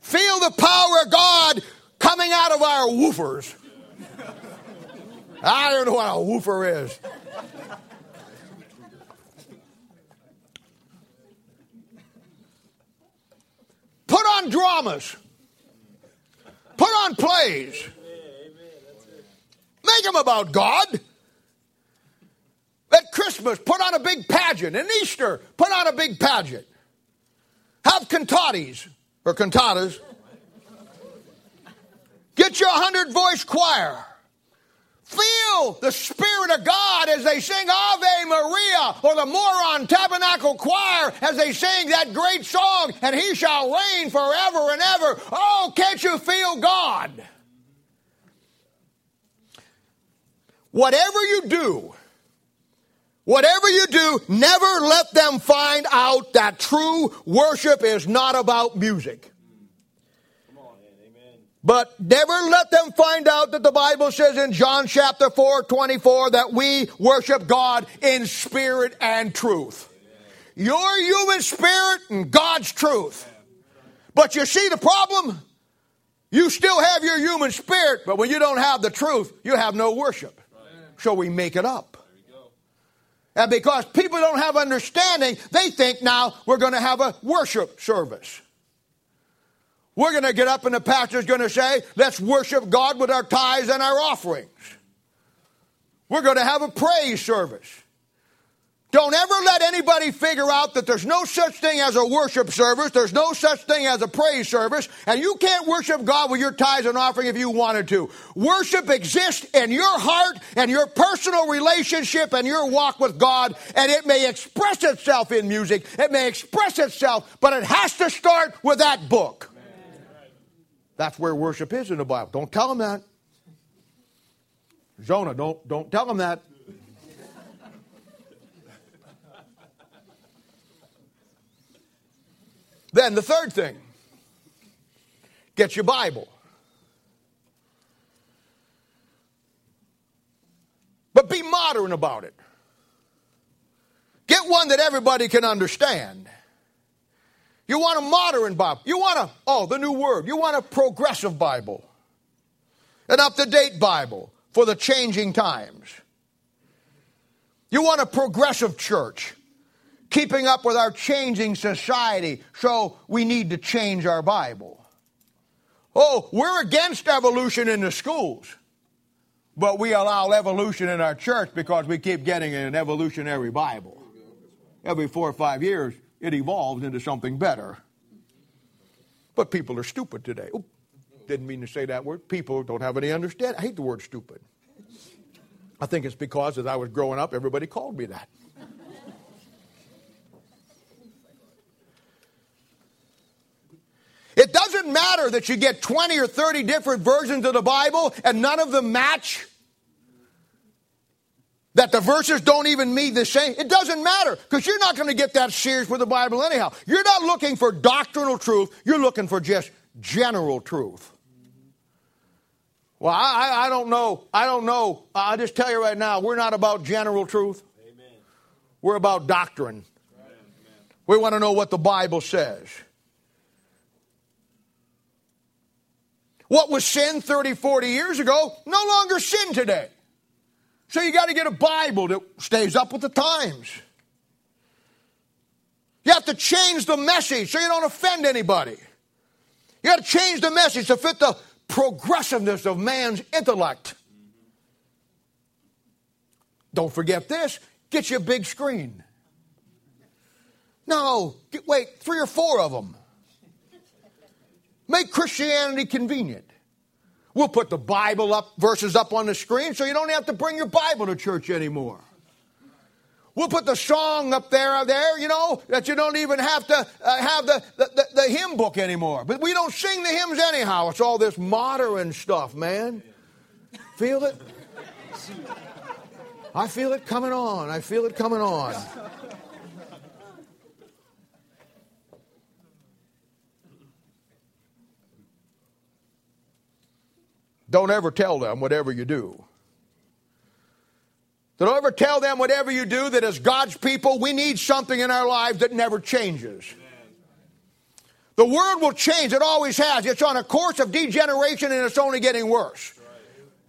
Feel the power of God coming out of our woofers. I don't know what a woofer is. Put on dramas. Put on plays. Make them about God. At Christmas, put on a big pageant. In Easter, put on a big pageant. Have cantates or cantatas. Get your hundred voice choir. Feel the Spirit of God as they sing Ave Maria or the Mormon Tabernacle Choir as they sing that great song, and He shall reign forever and ever. Oh, can't you feel God? Whatever you do, whatever you do, never let them find out that true worship is not about music. But never let them find out that the Bible says in John chapter 4, 24, that we worship God in spirit and truth. Your human spirit and God's truth. But you see the problem? You still have your human spirit, but when you don't have the truth, you have no worship. So we make it up. And because people don't have understanding, they think now we're going to have a worship service. We're going to get up and the pastor's going to say, let's worship God with our tithes and our offerings. We're going to have a praise service. Don't ever let anybody figure out that there's no such thing as a worship service, there's no such thing as a praise service, and you can't worship God with your tithes and offering if you wanted to. Worship exists in your heart and your personal relationship and your walk with God, and it may express itself in music, it may express itself, but it has to start with that book. That's where worship is in the Bible. Don't tell them that. Jonah, don't, don't tell them that. Then the third thing get your Bible. But be modern about it. Get one that everybody can understand. You want a modern Bible. You want a, oh, the new word. You want a progressive Bible, an up to date Bible for the changing times. You want a progressive church keeping up with our changing society, so we need to change our Bible. Oh, we're against evolution in the schools, but we allow evolution in our church because we keep getting an evolutionary Bible. Every four or five years, it evolves into something better. But people are stupid today. Ooh, didn't mean to say that word. People don't have any understanding. I hate the word stupid. I think it's because as I was growing up, everybody called me that. It doesn't matter that you get 20 or 30 different versions of the Bible and none of them match. That the verses don't even mean the same. It doesn't matter because you're not going to get that serious with the Bible anyhow. You're not looking for doctrinal truth, you're looking for just general truth. Well, I, I don't know. I don't know. I'll just tell you right now, we're not about general truth. Amen. We're about doctrine. Right. We want to know what the Bible says. What was sin 30, 40 years ago, no longer sin today. So you got to get a Bible that stays up with the times. You have to change the message so you don't offend anybody. You got to change the message to fit the progressiveness of man's intellect. Don't forget this get you a big screen. No, get, wait, three or four of them. Make Christianity convenient. We'll put the Bible up, verses up on the screen so you don't have to bring your Bible to church anymore. We'll put the song up there, there, you know, that you don't even have to uh, have the, the, the, hymn book anymore. But we don't sing the hymns anyhow. It's all this modern stuff, man. Feel it? I feel it coming on. I feel it coming on. Don't ever tell them whatever you do. Don't ever tell them whatever you do that as God's people, we need something in our lives that never changes. The world will change. It always has. It's on a course of degeneration and it's only getting worse.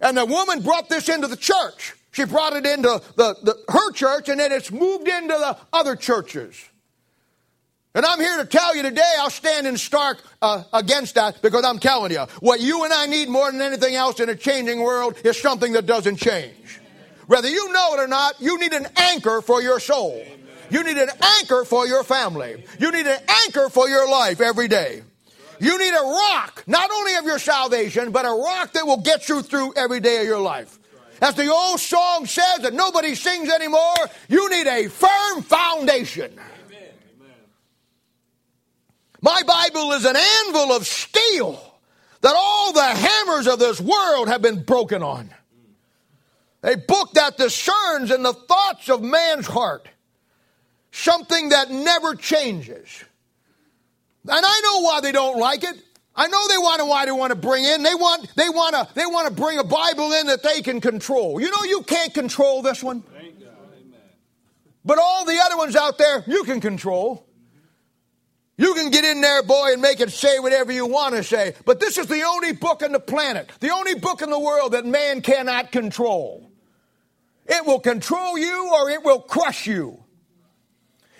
And the woman brought this into the church. She brought it into the, the, her church and then it's moved into the other churches. And I'm here to tell you today, I'll stand in stark uh, against that because I'm telling you, what you and I need more than anything else in a changing world is something that doesn't change. Whether you know it or not, you need an anchor for your soul. You need an anchor for your family. You need an anchor for your life every day. You need a rock, not only of your salvation, but a rock that will get you through every day of your life. As the old song says that nobody sings anymore, you need a firm foundation. My Bible is an anvil of steel that all the hammers of this world have been broken on. A book that discerns in the thoughts of man's heart something that never changes. And I know why they don't like it. I know they want to why they want to bring in. They want they want to they want to bring a Bible in that they can control. You know you can't control this one. But all the other ones out there you can control. You can get in there, boy, and make it say whatever you want to say. But this is the only book on the planet, the only book in the world that man cannot control. It will control you or it will crush you.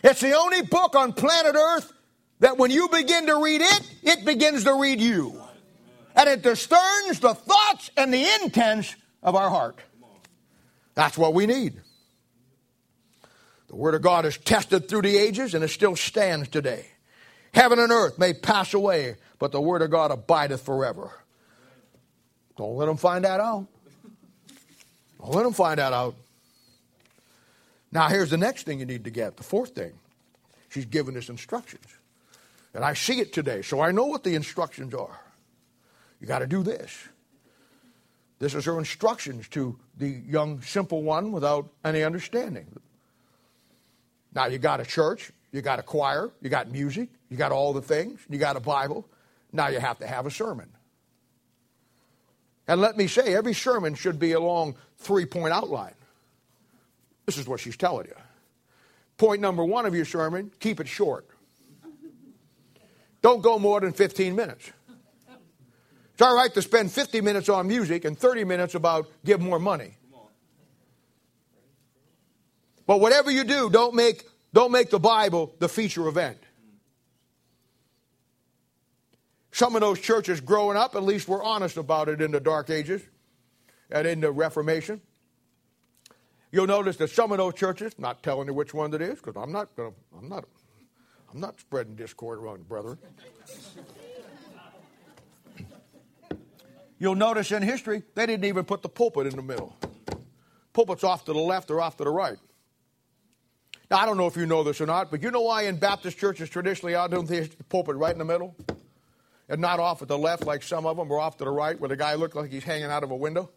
It's the only book on planet Earth that when you begin to read it, it begins to read you. And it discerns the thoughts and the intents of our heart. That's what we need. The Word of God is tested through the ages and it still stands today. Heaven and earth may pass away, but the Word of God abideth forever. Don't let them find that out. Don't let them find that out. Now, here's the next thing you need to get the fourth thing. She's given us instructions. And I see it today, so I know what the instructions are. You got to do this. This is her instructions to the young, simple one without any understanding. Now, you got a church, you got a choir, you got music, you got all the things, you got a Bible. Now you have to have a sermon. And let me say, every sermon should be a long three point outline. This is what she's telling you. Point number one of your sermon keep it short. Don't go more than 15 minutes. It's all right to spend 50 minutes on music and 30 minutes about give more money. But whatever you do, don't make, don't make the Bible the feature event. Some of those churches growing up, at least were honest about it in the Dark Ages and in the Reformation. You'll notice that some of those churches, not telling you which one it is, because I'm not going to, I'm not, I'm not spreading discord among the brethren. You'll notice in history, they didn't even put the pulpit in the middle. Pulpit's off to the left or off to the right. Now, I don't know if you know this or not, but you know why in Baptist churches traditionally I don't think the pulpit right in the middle? And not off at the left like some of them, or off to the right where the guy looked like he's hanging out of a window?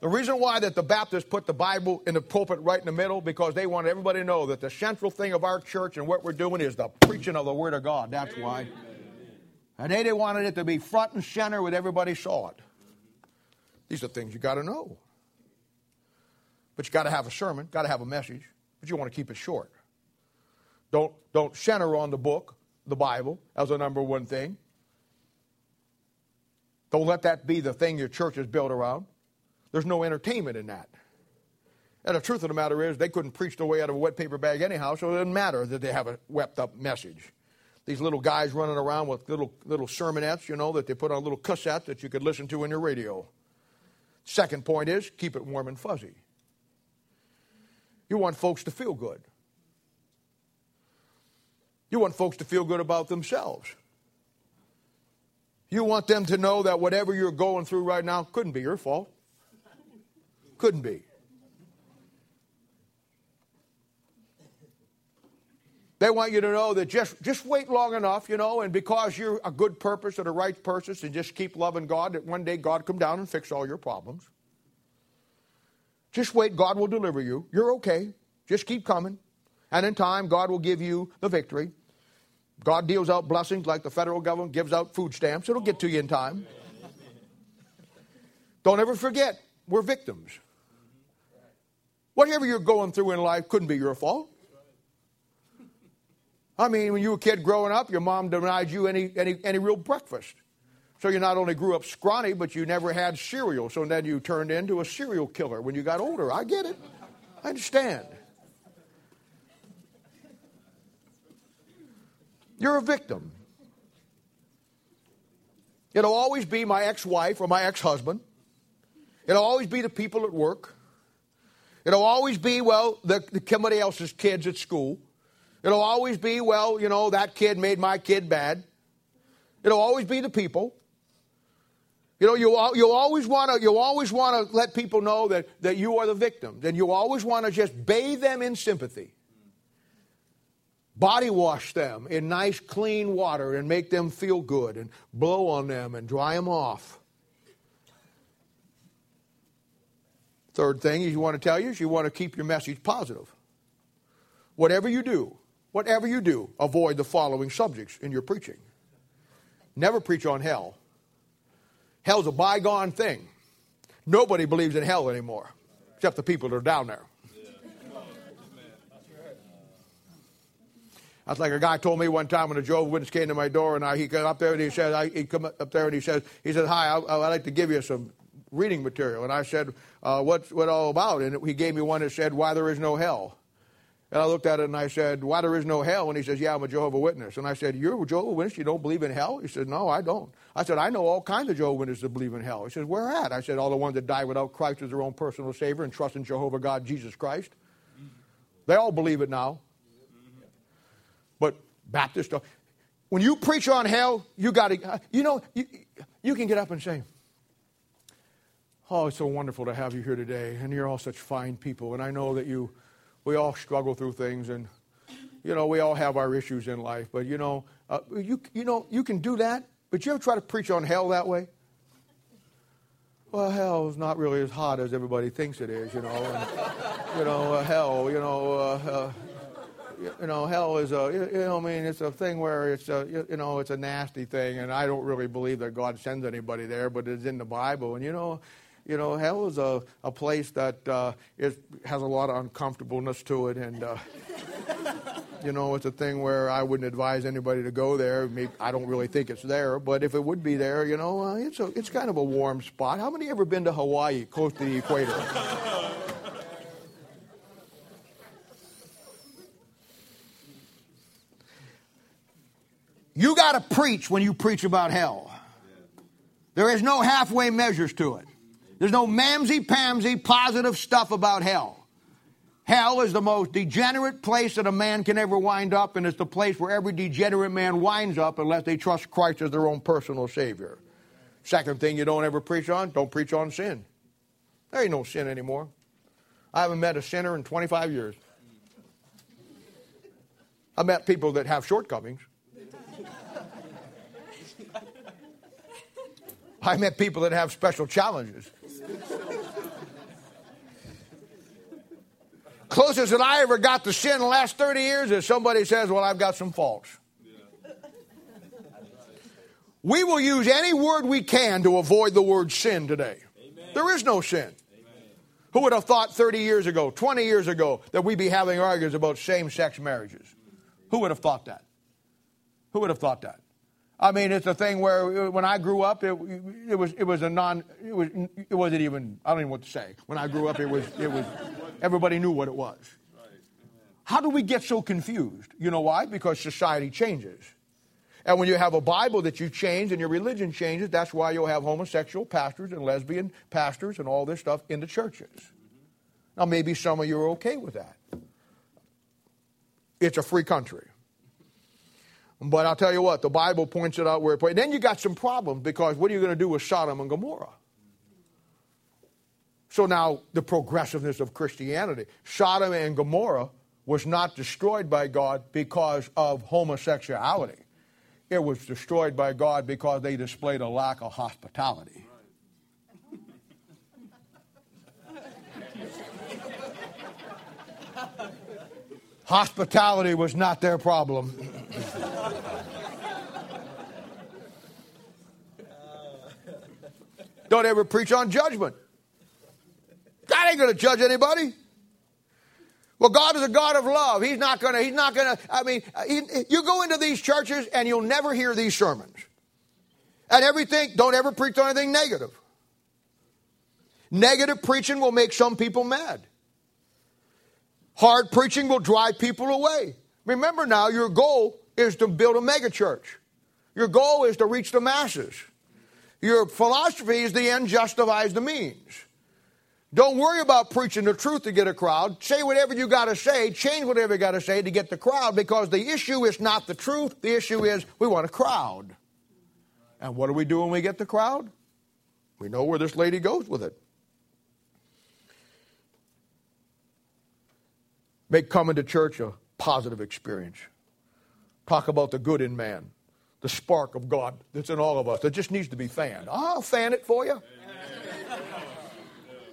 The reason why that the Baptists put the Bible in the pulpit right in the middle because they want everybody to know that the central thing of our church and what we're doing is the preaching of the Word of God. That's why. And they, they wanted it to be front and center with everybody saw it. These are things you got to know. But you got to have a sermon, got to have a message, but you want to keep it short. Don't don't center on the book, the Bible, as a number one thing. Don't let that be the thing your church is built around. There's no entertainment in that. And the truth of the matter is, they couldn't preach their way out of a wet paper bag anyhow, so it doesn't matter that they have a wept up message. These little guys running around with little, little sermonettes, you know, that they put on a little cassettes that you could listen to in your radio. Second point is keep it warm and fuzzy. You want folks to feel good. You want folks to feel good about themselves. You want them to know that whatever you're going through right now couldn't be your fault. Couldn't be. They want you to know that just, just wait long enough, you know, and because you're a good purpose and a right person and just keep loving God, that one day God come down and fix all your problems. Just wait, God will deliver you. You're okay. Just keep coming. And in time, God will give you the victory. God deals out blessings like the federal government gives out food stamps. It'll get to you in time. Don't ever forget, we're victims. Whatever you're going through in life couldn't be your fault. I mean, when you were a kid growing up, your mom denied you any, any, any real breakfast. So you not only grew up scrawny, but you never had cereal. So then you turned into a serial killer when you got older. I get it. I understand. You're a victim. It'll always be my ex wife or my ex husband. It'll always be the people at work. It'll always be, well, the, the, somebody else's kids at school. It'll always be, well, you know, that kid made my kid bad. It'll always be the people. You know, you you always want to you always want to let people know that, that you are the victim. Then you always want to just bathe them in sympathy. Body wash them in nice clean water and make them feel good and blow on them and dry them off. Third thing you want to tell you is you want to keep your message positive. Whatever you do, whatever you do, avoid the following subjects in your preaching. Never preach on hell. Hell's a bygone thing. Nobody believes in hell anymore, except the people that are down there. That's like a guy told me one time when a Jehovah's Witness came to my door, and I, he came up there and he said, I, he come up there and he said, he said, hi, I, would like to give you some reading material. And I said, uh, what's what all about? And he gave me one that said, why there is no hell. And I looked at it and I said, why there is no hell? And he says, yeah, I'm a Jehovah Witness. And I said, you're a Jehovah Witness? You don't believe in hell? He said, no, I don't. I said, I know all kinds of Jehovah Witnesses that believe in hell. He says, where at? I said, all the ones that die without Christ as their own personal Savior and trust in Jehovah God, Jesus Christ. They all believe it now. But Baptist. When you preach on hell, you got to, you know, you, you can get up and say, Oh, it's so wonderful to have you here today, and you're all such fine people, and I know that you, we all struggle through things, and, you know, we all have our issues in life, but, you know, uh, you, you know, you can do that, but you ever try to preach on hell that way? Well, hell is not really as hot as everybody thinks it is, you know. And, you know, uh, hell, you know, uh, uh you know, hell is a, you know, I mean, it's a thing where it's a, you know, it's a nasty thing, and I don't really believe that God sends anybody there, but it's in the Bible, and you know, you know, hell is a, a place that uh, is, has a lot of uncomfortableness to it, and uh, you know, it's a thing where I wouldn't advise anybody to go there. Maybe, I don't really think it's there, but if it would be there, you know, uh, it's a, it's kind of a warm spot. How many ever been to Hawaii, close to the equator? You got to preach when you preach about hell. There is no halfway measures to it. There's no mamsy pamsy positive stuff about hell. Hell is the most degenerate place that a man can ever wind up, and it's the place where every degenerate man winds up unless they trust Christ as their own personal Savior. Second thing you don't ever preach on, don't preach on sin. There ain't no sin anymore. I haven't met a sinner in 25 years. I met people that have shortcomings. I met people that have special challenges. Closest that I ever got to sin in the last 30 years is somebody says, Well, I've got some faults. We will use any word we can to avoid the word sin today. Amen. There is no sin. Amen. Who would have thought 30 years ago, 20 years ago, that we'd be having arguments about same sex marriages? Who would have thought that? Who would have thought that? I mean, it's a thing where uh, when I grew up, it, it was it was a non it was it wasn't even I don't even know what to say. When I grew up, it was it was everybody knew what it was. How do we get so confused? You know why? Because society changes. And when you have a Bible that you change and your religion changes, that's why you'll have homosexual pastors and lesbian pastors and all this stuff in the churches. Now, maybe some of you are okay with that. It's a free country. But I'll tell you what, the Bible points it out where it points. Then you got some problems because what are you going to do with Sodom and Gomorrah? So now the progressiveness of Christianity. Sodom and Gomorrah was not destroyed by God because of homosexuality. It was destroyed by God because they displayed a lack of hospitality. Hospitality was not their problem. Don't ever preach on judgment. God ain't going to judge anybody. Well, God is a God of love. He's not going to, he's not going to, I mean, he, you go into these churches and you'll never hear these sermons. And everything, don't ever preach on anything negative. Negative preaching will make some people mad. Hard preaching will drive people away. Remember now, your goal is to build a megachurch. Your goal is to reach the masses. Your philosophy is the end justifies the means. Don't worry about preaching the truth to get a crowd. Say whatever you got to say, change whatever you got to say to get the crowd because the issue is not the truth. The issue is we want a crowd. And what do we do when we get the crowd? We know where this lady goes with it. Make coming to church a positive experience. Talk about the good in man the spark of God that's in all of us that just needs to be fanned. I'll fan it for you.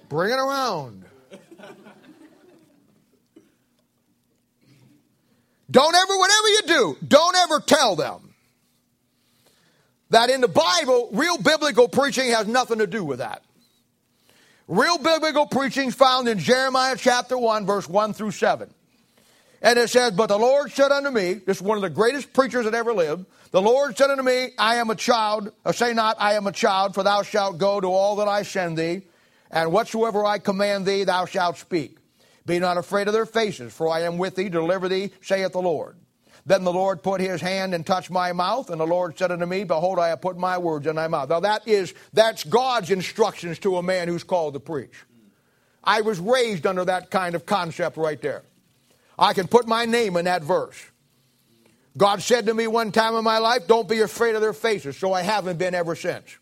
Bring it around. Don't ever, whatever you do, don't ever tell them that in the Bible, real biblical preaching has nothing to do with that. Real biblical preaching is found in Jeremiah chapter 1, verse 1 through 7. And it says, But the Lord said unto me, this is one of the greatest preachers that ever lived. The Lord said unto me, I am a child, say not, I am a child, for thou shalt go to all that I send thee, and whatsoever I command thee, thou shalt speak. Be not afraid of their faces, for I am with thee, deliver thee, saith the Lord. Then the Lord put his hand and touched my mouth, and the Lord said unto me, Behold, I have put my words in thy mouth. Now that is, that's God's instructions to a man who's called to preach. I was raised under that kind of concept right there. I can put my name in that verse. God said to me one time in my life, Don't be afraid of their faces, so I haven't been ever since.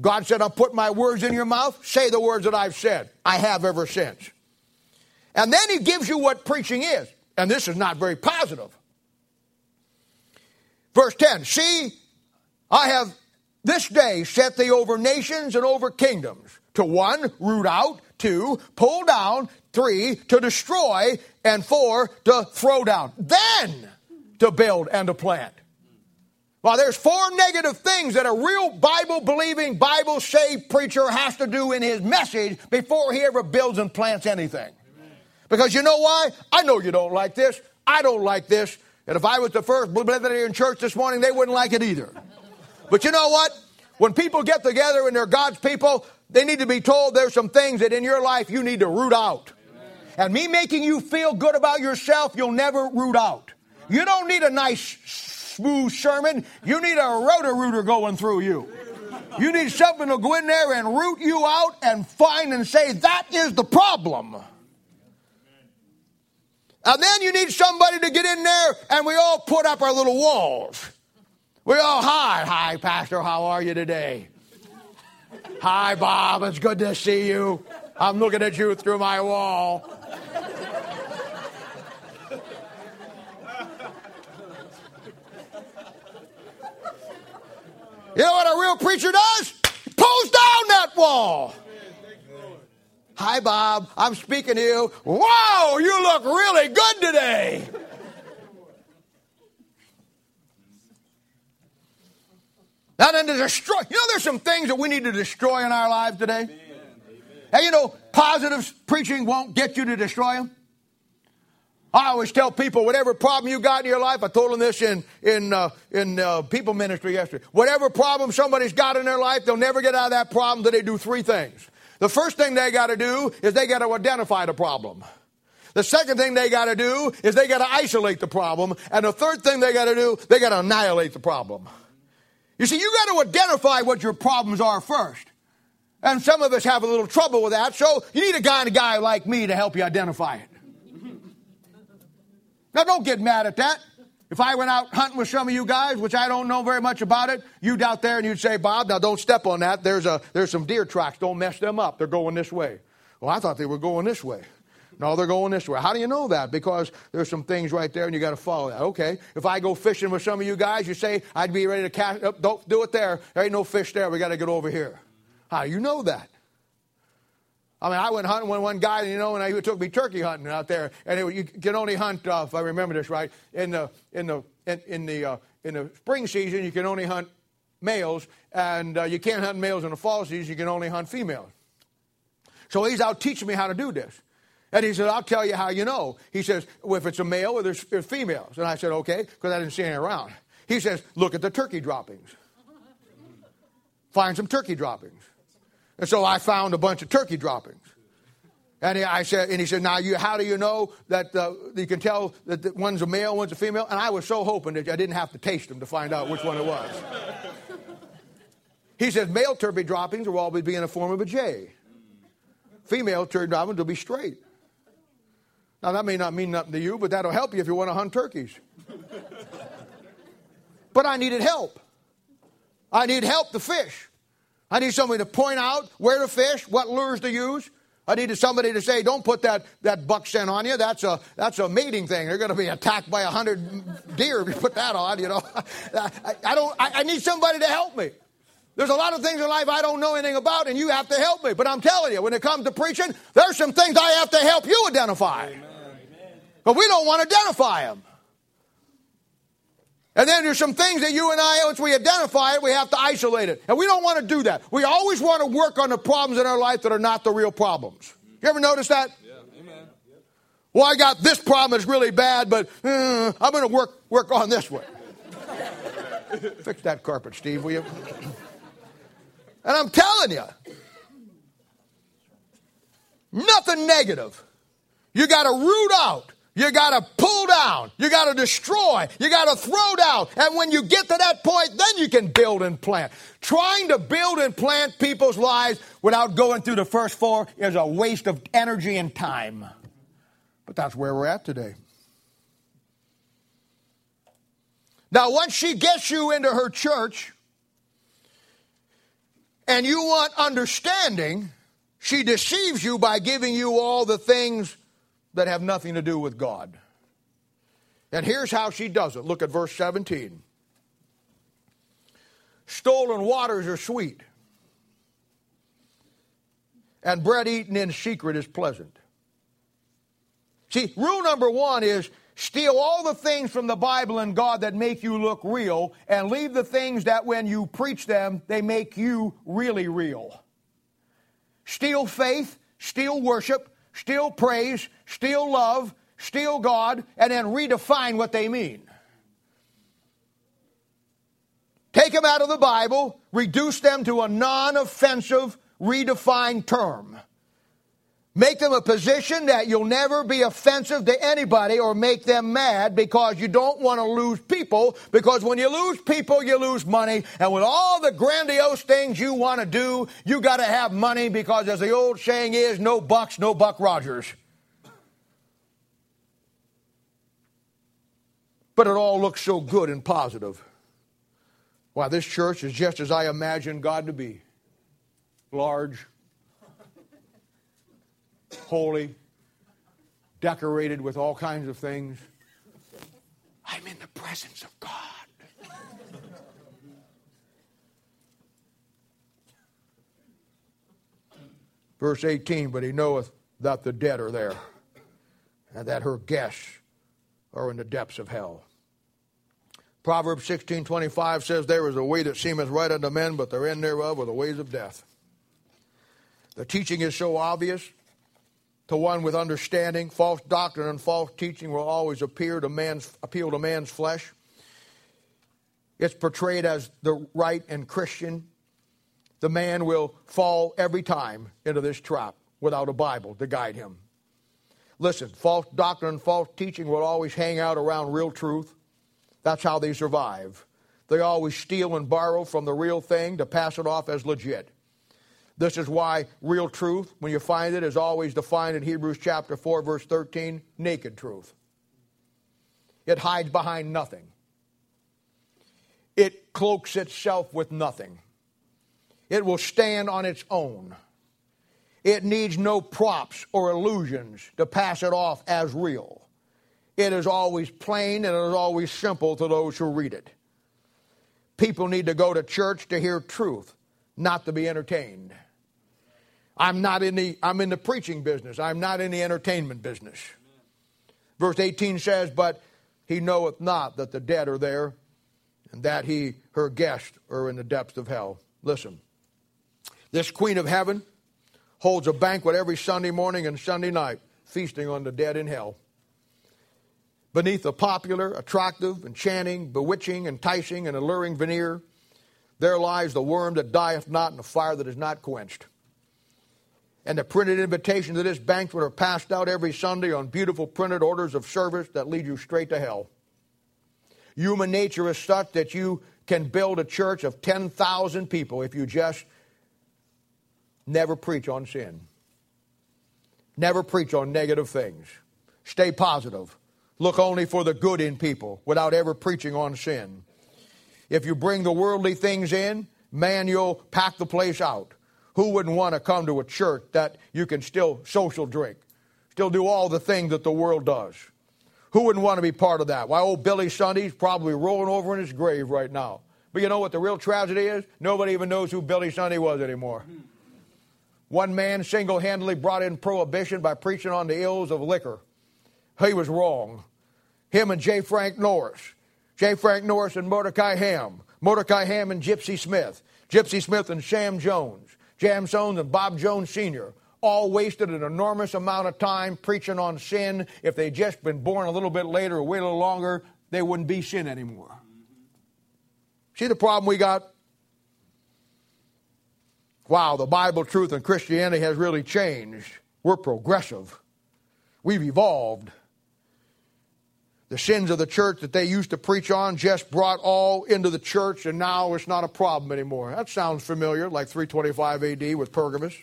God said, I'll put my words in your mouth, say the words that I've said. I have ever since. And then he gives you what preaching is. And this is not very positive. Verse 10 See, I have this day set thee over nations and over kingdoms. To one, root out. Two, pull down. Three, to destroy. And four, to throw down. Then to build and to plant. Well, there's four negative things that a real Bible believing, Bible saved preacher has to do in his message before he ever builds and plants anything. Because you know why? I know you don't like this. I don't like this. And if I was the first in church this morning, they wouldn't like it either. But you know what? When people get together and they're God's people, they need to be told there's some things that in your life you need to root out. And me making you feel good about yourself, you'll never root out. You don't need a nice, smooth sermon. You need a Roto-Rooter going through you. You need something to go in there and root you out and find and say, that is the problem. And then you need somebody to get in there and we all put up our little walls. We all, hi, hi, Pastor, how are you today? Hi, Bob, it's good to see you. I'm looking at you through my wall. You know what a real preacher does? Pulls down that wall. Hi, Bob. I'm speaking to you. Wow, you look really good today. Now then to destroy. You know, there's some things that we need to destroy in our lives today. Amen. And you know, positive preaching won't get you to destroy them. I always tell people, whatever problem you got in your life, I told them this in in uh, in uh, people ministry yesterday. Whatever problem somebody's got in their life, they'll never get out of that problem until they do three things. The first thing they got to do is they got to identify the problem. The second thing they got to do is they got to isolate the problem. And the third thing they got to do, they got to annihilate the problem. You see, you got to identify what your problems are first. And some of us have a little trouble with that, so you need a and a guy like me to help you identify it. Now, don't get mad at that. If I went out hunting with some of you guys, which I don't know very much about it, you'd out there and you'd say, Bob, now don't step on that. There's, a, there's some deer tracks. Don't mess them up. They're going this way. Well, I thought they were going this way. No, they're going this way. How do you know that? Because there's some things right there and you got to follow that. Okay. If I go fishing with some of you guys, you say, I'd be ready to catch, oh, don't do it there. There ain't no fish there. We got to get over here. How do you know that? I mean, I went hunting with one guy, you know, and he took me turkey hunting out there, and it, you can only hunt, uh, if I remember this right, in the in the in, in the uh, in the spring season you can only hunt males, and uh, you can't hunt males in the fall season. You can only hunt females. So he's out teaching me how to do this. And he said, I'll tell you how you know. He says, well, if it's a male or there's, there's females. And I said, okay, because I didn't see any around. He says, look at the turkey droppings. Find some turkey droppings. And so I found a bunch of turkey droppings. And he, I said, and he said, now you, how do you know that uh, you can tell that one's a male, one's a female? And I was so hoping that I didn't have to taste them to find out which one it was. he says, male turkey droppings will always be in the form of a J. Female turkey droppings will be straight. Now that may not mean nothing to you, but that'll help you if you want to hunt turkeys. but I needed help. I need help to fish. I need somebody to point out where to fish, what lures to use. I needed somebody to say, don't put that, that buck scent on you. That's a, that's a mating thing. They're going to be attacked by a hundred deer if you put that on, you know. I, I, don't, I, I need somebody to help me. There's a lot of things in life I don't know anything about, and you have to help me. But I'm telling you, when it comes to preaching, there's some things I have to help you identify. Amen. But we don't want to identify them. And then there's some things that you and I, once we identify it, we have to isolate it. And we don't want to do that. We always want to work on the problems in our life that are not the real problems. You ever notice that? Yeah. Amen. Well, I got this problem that's really bad, but uh, I'm going to work, work on this one. Fix that carpet, Steve, will you? And I'm telling you, nothing negative. You got to root out. You got to pull down. You got to destroy. You got to throw down. And when you get to that point, then you can build and plant. Trying to build and plant people's lives without going through the first four is a waste of energy and time. But that's where we're at today. Now, once she gets you into her church and you want understanding, she deceives you by giving you all the things that have nothing to do with God. And here's how she does it. Look at verse 17. Stolen waters are sweet, and bread eaten in secret is pleasant. See, rule number one is steal all the things from the Bible and God that make you look real, and leave the things that when you preach them, they make you really real. Steal faith, steal worship, steal praise, steal love, steal God, and then redefine what they mean. Take them out of the Bible, reduce them to a non offensive, redefined term. Make them a position that you'll never be offensive to anybody or make them mad because you don't want to lose people. Because when you lose people, you lose money. And with all the grandiose things you want to do, you got to have money because, as the old saying is, no bucks, no Buck Rogers. But it all looks so good and positive. Why, this church is just as I imagined God to be large holy, decorated with all kinds of things. I'm in the presence of God. Verse 18, but he knoweth that the dead are there, and that her guests are in the depths of hell. Proverbs 16:25 says, There is a way that seemeth right unto men, but the end thereof are the ways of death. The teaching is so obvious, to one with understanding. False doctrine and false teaching will always appear to man's, appeal to man's flesh. It's portrayed as the right and Christian. The man will fall every time into this trap without a Bible to guide him. Listen, false doctrine and false teaching will always hang out around real truth. That's how they survive. They always steal and borrow from the real thing to pass it off as legit. This is why real truth, when you find it, is always defined in Hebrews chapter 4, verse 13 naked truth. It hides behind nothing, it cloaks itself with nothing. It will stand on its own. It needs no props or illusions to pass it off as real. It is always plain and it is always simple to those who read it. People need to go to church to hear truth, not to be entertained. I'm not in the I'm in the preaching business. I'm not in the entertainment business. Verse 18 says, But he knoweth not that the dead are there, and that he her guests are in the depths of hell. Listen. This queen of heaven holds a banquet every Sunday morning and Sunday night, feasting on the dead in hell. Beneath a popular, attractive, enchanting, bewitching, enticing, and alluring veneer, there lies the worm that dieth not and the fire that is not quenched and the printed invitations to this banquet are passed out every Sunday on beautiful printed orders of service that lead you straight to hell. Human nature is such that you can build a church of 10,000 people if you just never preach on sin. Never preach on negative things. Stay positive. Look only for the good in people without ever preaching on sin. If you bring the worldly things in, man, you'll pack the place out. Who wouldn't want to come to a church that you can still social drink, still do all the things that the world does? Who wouldn't want to be part of that? Why, old Billy Sunday's probably rolling over in his grave right now. But you know what the real tragedy is? Nobody even knows who Billy Sunday was anymore. One man single handedly brought in prohibition by preaching on the ills of liquor. He was wrong. Him and J. Frank Norris. J. Frank Norris and Mordecai Ham. Mordecai Ham and Gypsy Smith. Gypsy Smith and Sam Jones. Sam Jones and Bob Jones Sr., all wasted an enormous amount of time preaching on sin. If they'd just been born a little bit later or wait a little longer, they wouldn't be sin anymore. See the problem we got? Wow, the Bible truth and Christianity has really changed. We're progressive. We've evolved. The sins of the church that they used to preach on just brought all into the church, and now it's not a problem anymore. That sounds familiar, like 325 AD with Pergamos.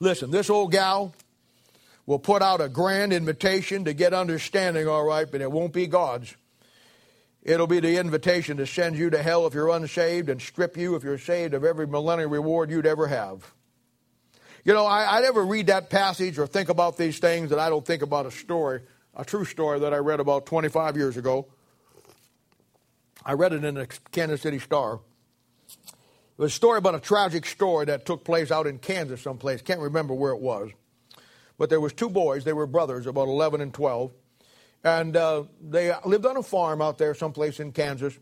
Listen, this old gal will put out a grand invitation to get understanding, all right, but it won't be God's. It'll be the invitation to send you to hell if you're unsaved and strip you, if you're saved, of every millennial reward you'd ever have. You know, I, I never read that passage or think about these things that I don't think about a story a true story that I read about 25 years ago. I read it in the Kansas City Star. It was a story about a tragic story that took place out in Kansas someplace. Can't remember where it was. But there was two boys. They were brothers, about 11 and 12. And uh, they lived on a farm out there someplace in Kansas.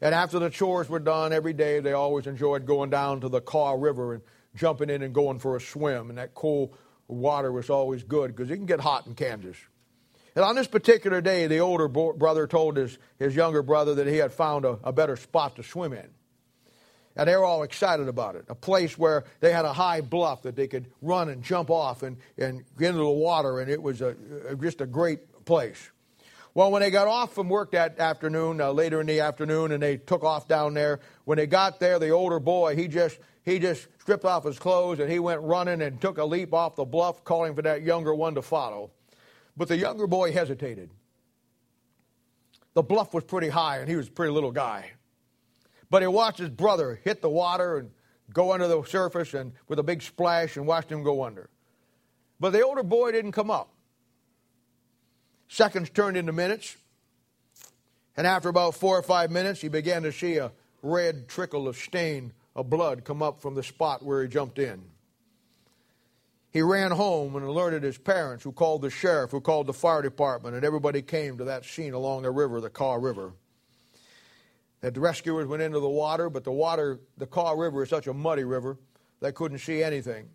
And after the chores were done every day, they always enjoyed going down to the Kaw River and jumping in and going for a swim. And that cool water was always good because it can get hot in Kansas. And on this particular day, the older brother told his, his younger brother that he had found a, a better spot to swim in. And they were all excited about it. A place where they had a high bluff that they could run and jump off and, and get into the water, and it was a, just a great place. Well, when they got off from work that afternoon, uh, later in the afternoon, and they took off down there, when they got there, the older boy, he just, he just stripped off his clothes and he went running and took a leap off the bluff, calling for that younger one to follow. But the younger boy hesitated. The bluff was pretty high, and he was a pretty little guy. But he watched his brother hit the water and go under the surface and with a big splash and watched him go under. But the older boy didn't come up. Seconds turned into minutes, and after about four or five minutes, he began to see a red trickle of stain of blood come up from the spot where he jumped in. He ran home and alerted his parents, who called the sheriff, who called the fire department, and everybody came to that scene along the river, the Kaw River. The rescuers went into the water, but the water, the Kaw River is such a muddy river, they couldn't see anything.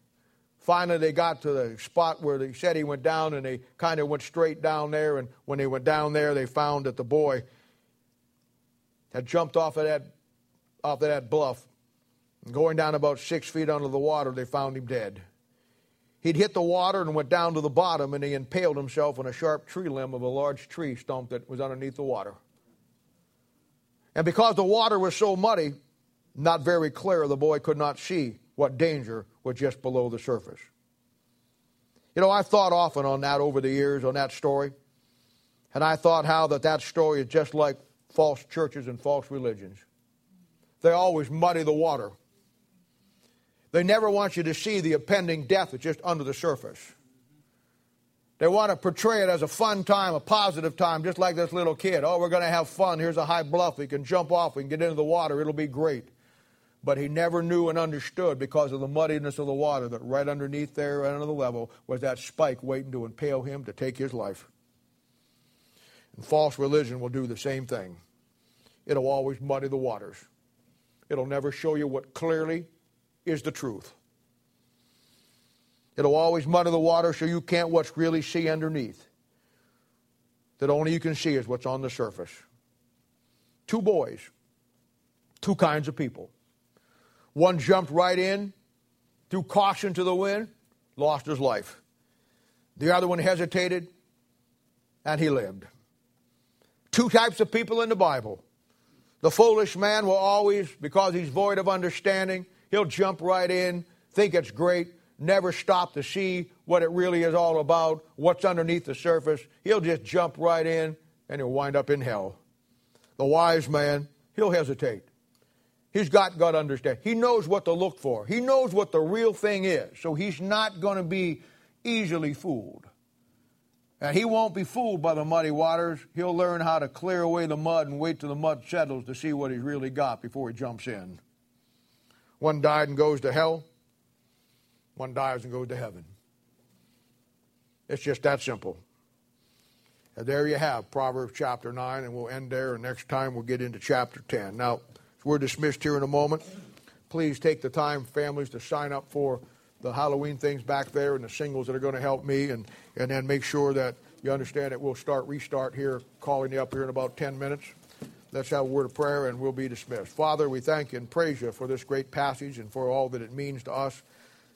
Finally, they got to the spot where they said he went down, and they kind of went straight down there. And when they went down there, they found that the boy had jumped off of that, off of that bluff. And going down about six feet under the water, they found him dead. He'd hit the water and went down to the bottom, and he impaled himself on a sharp tree limb of a large tree stump that was underneath the water. And because the water was so muddy, not very clear, the boy could not see what danger was just below the surface. You know, I've thought often on that over the years, on that story. And I thought how that that story is just like false churches and false religions. They always muddy the water. They never want you to see the impending death that's just under the surface. They want to portray it as a fun time, a positive time, just like this little kid. Oh, we're going to have fun. Here's a high bluff. We can jump off. We can get into the water. It'll be great. But he never knew and understood because of the muddiness of the water that right underneath there, right under the level, was that spike waiting to impale him to take his life. And false religion will do the same thing. It'll always muddy the waters. It'll never show you what clearly is the truth. It'll always muddy the water so you can't what's really see underneath. That only you can see is what's on the surface. Two boys, two kinds of people. One jumped right in, threw caution to the wind, lost his life. The other one hesitated, and he lived. Two types of people in the Bible. The foolish man will always, because he's void of understanding, He'll jump right in, think it's great, never stop to see what it really is all about, what's underneath the surface. He'll just jump right in and he'll wind up in hell. The wise man, he'll hesitate. He's got gut understand. He knows what to look for. He knows what the real thing is. So he's not going to be easily fooled. And he won't be fooled by the muddy waters. He'll learn how to clear away the mud and wait till the mud settles to see what he's really got before he jumps in. One died and goes to hell. One dies and goes to heaven. It's just that simple. And there you have Proverbs chapter 9, and we'll end there, and next time we'll get into chapter 10. Now, we're dismissed here in a moment. Please take the time, families, to sign up for the Halloween things back there and the singles that are going to help me, and, and then make sure that you understand that we'll start, restart here, calling you up here in about 10 minutes. Let's have a word of prayer and we'll be dismissed. Father, we thank you and praise you for this great passage and for all that it means to us.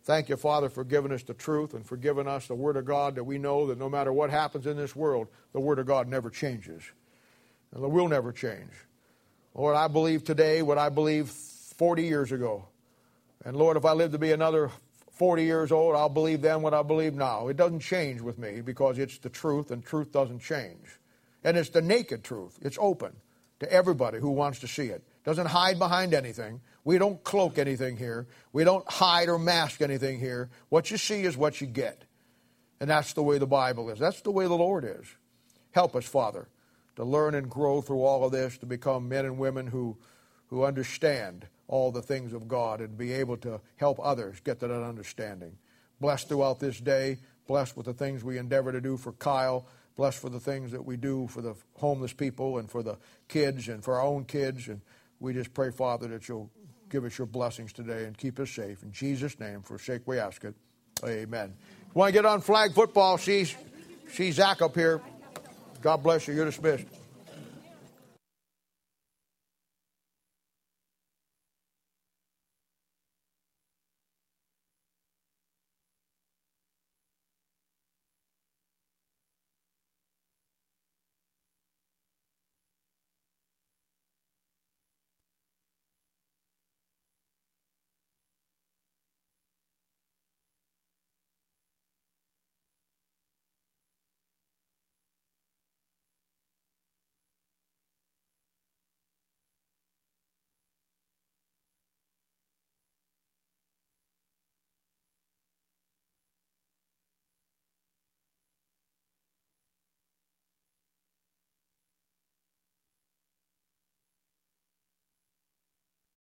Thank you, Father, for giving us the truth and for giving us the Word of God that we know that no matter what happens in this world, the Word of God never changes. And will never change. Lord, I believe today what I believed 40 years ago. And Lord, if I live to be another 40 years old, I'll believe then what I believe now. It doesn't change with me because it's the truth and truth doesn't change. And it's the naked truth, it's open to everybody who wants to see it. Doesn't hide behind anything. We don't cloak anything here. We don't hide or mask anything here. What you see is what you get. And that's the way the Bible is. That's the way the Lord is. Help us, Father, to learn and grow through all of this, to become men and women who, who understand all the things of God and be able to help others get to that understanding. Bless throughout this day. Bless with the things we endeavor to do for Kyle. Bless for the things that we do for the homeless people and for the kids and for our own kids. And we just pray, Father, that you'll give us your blessings today and keep us safe. In Jesus' name, for sake we ask it. Amen. Want to get on flag football? See, see Zach up here. God bless you. You're dismissed.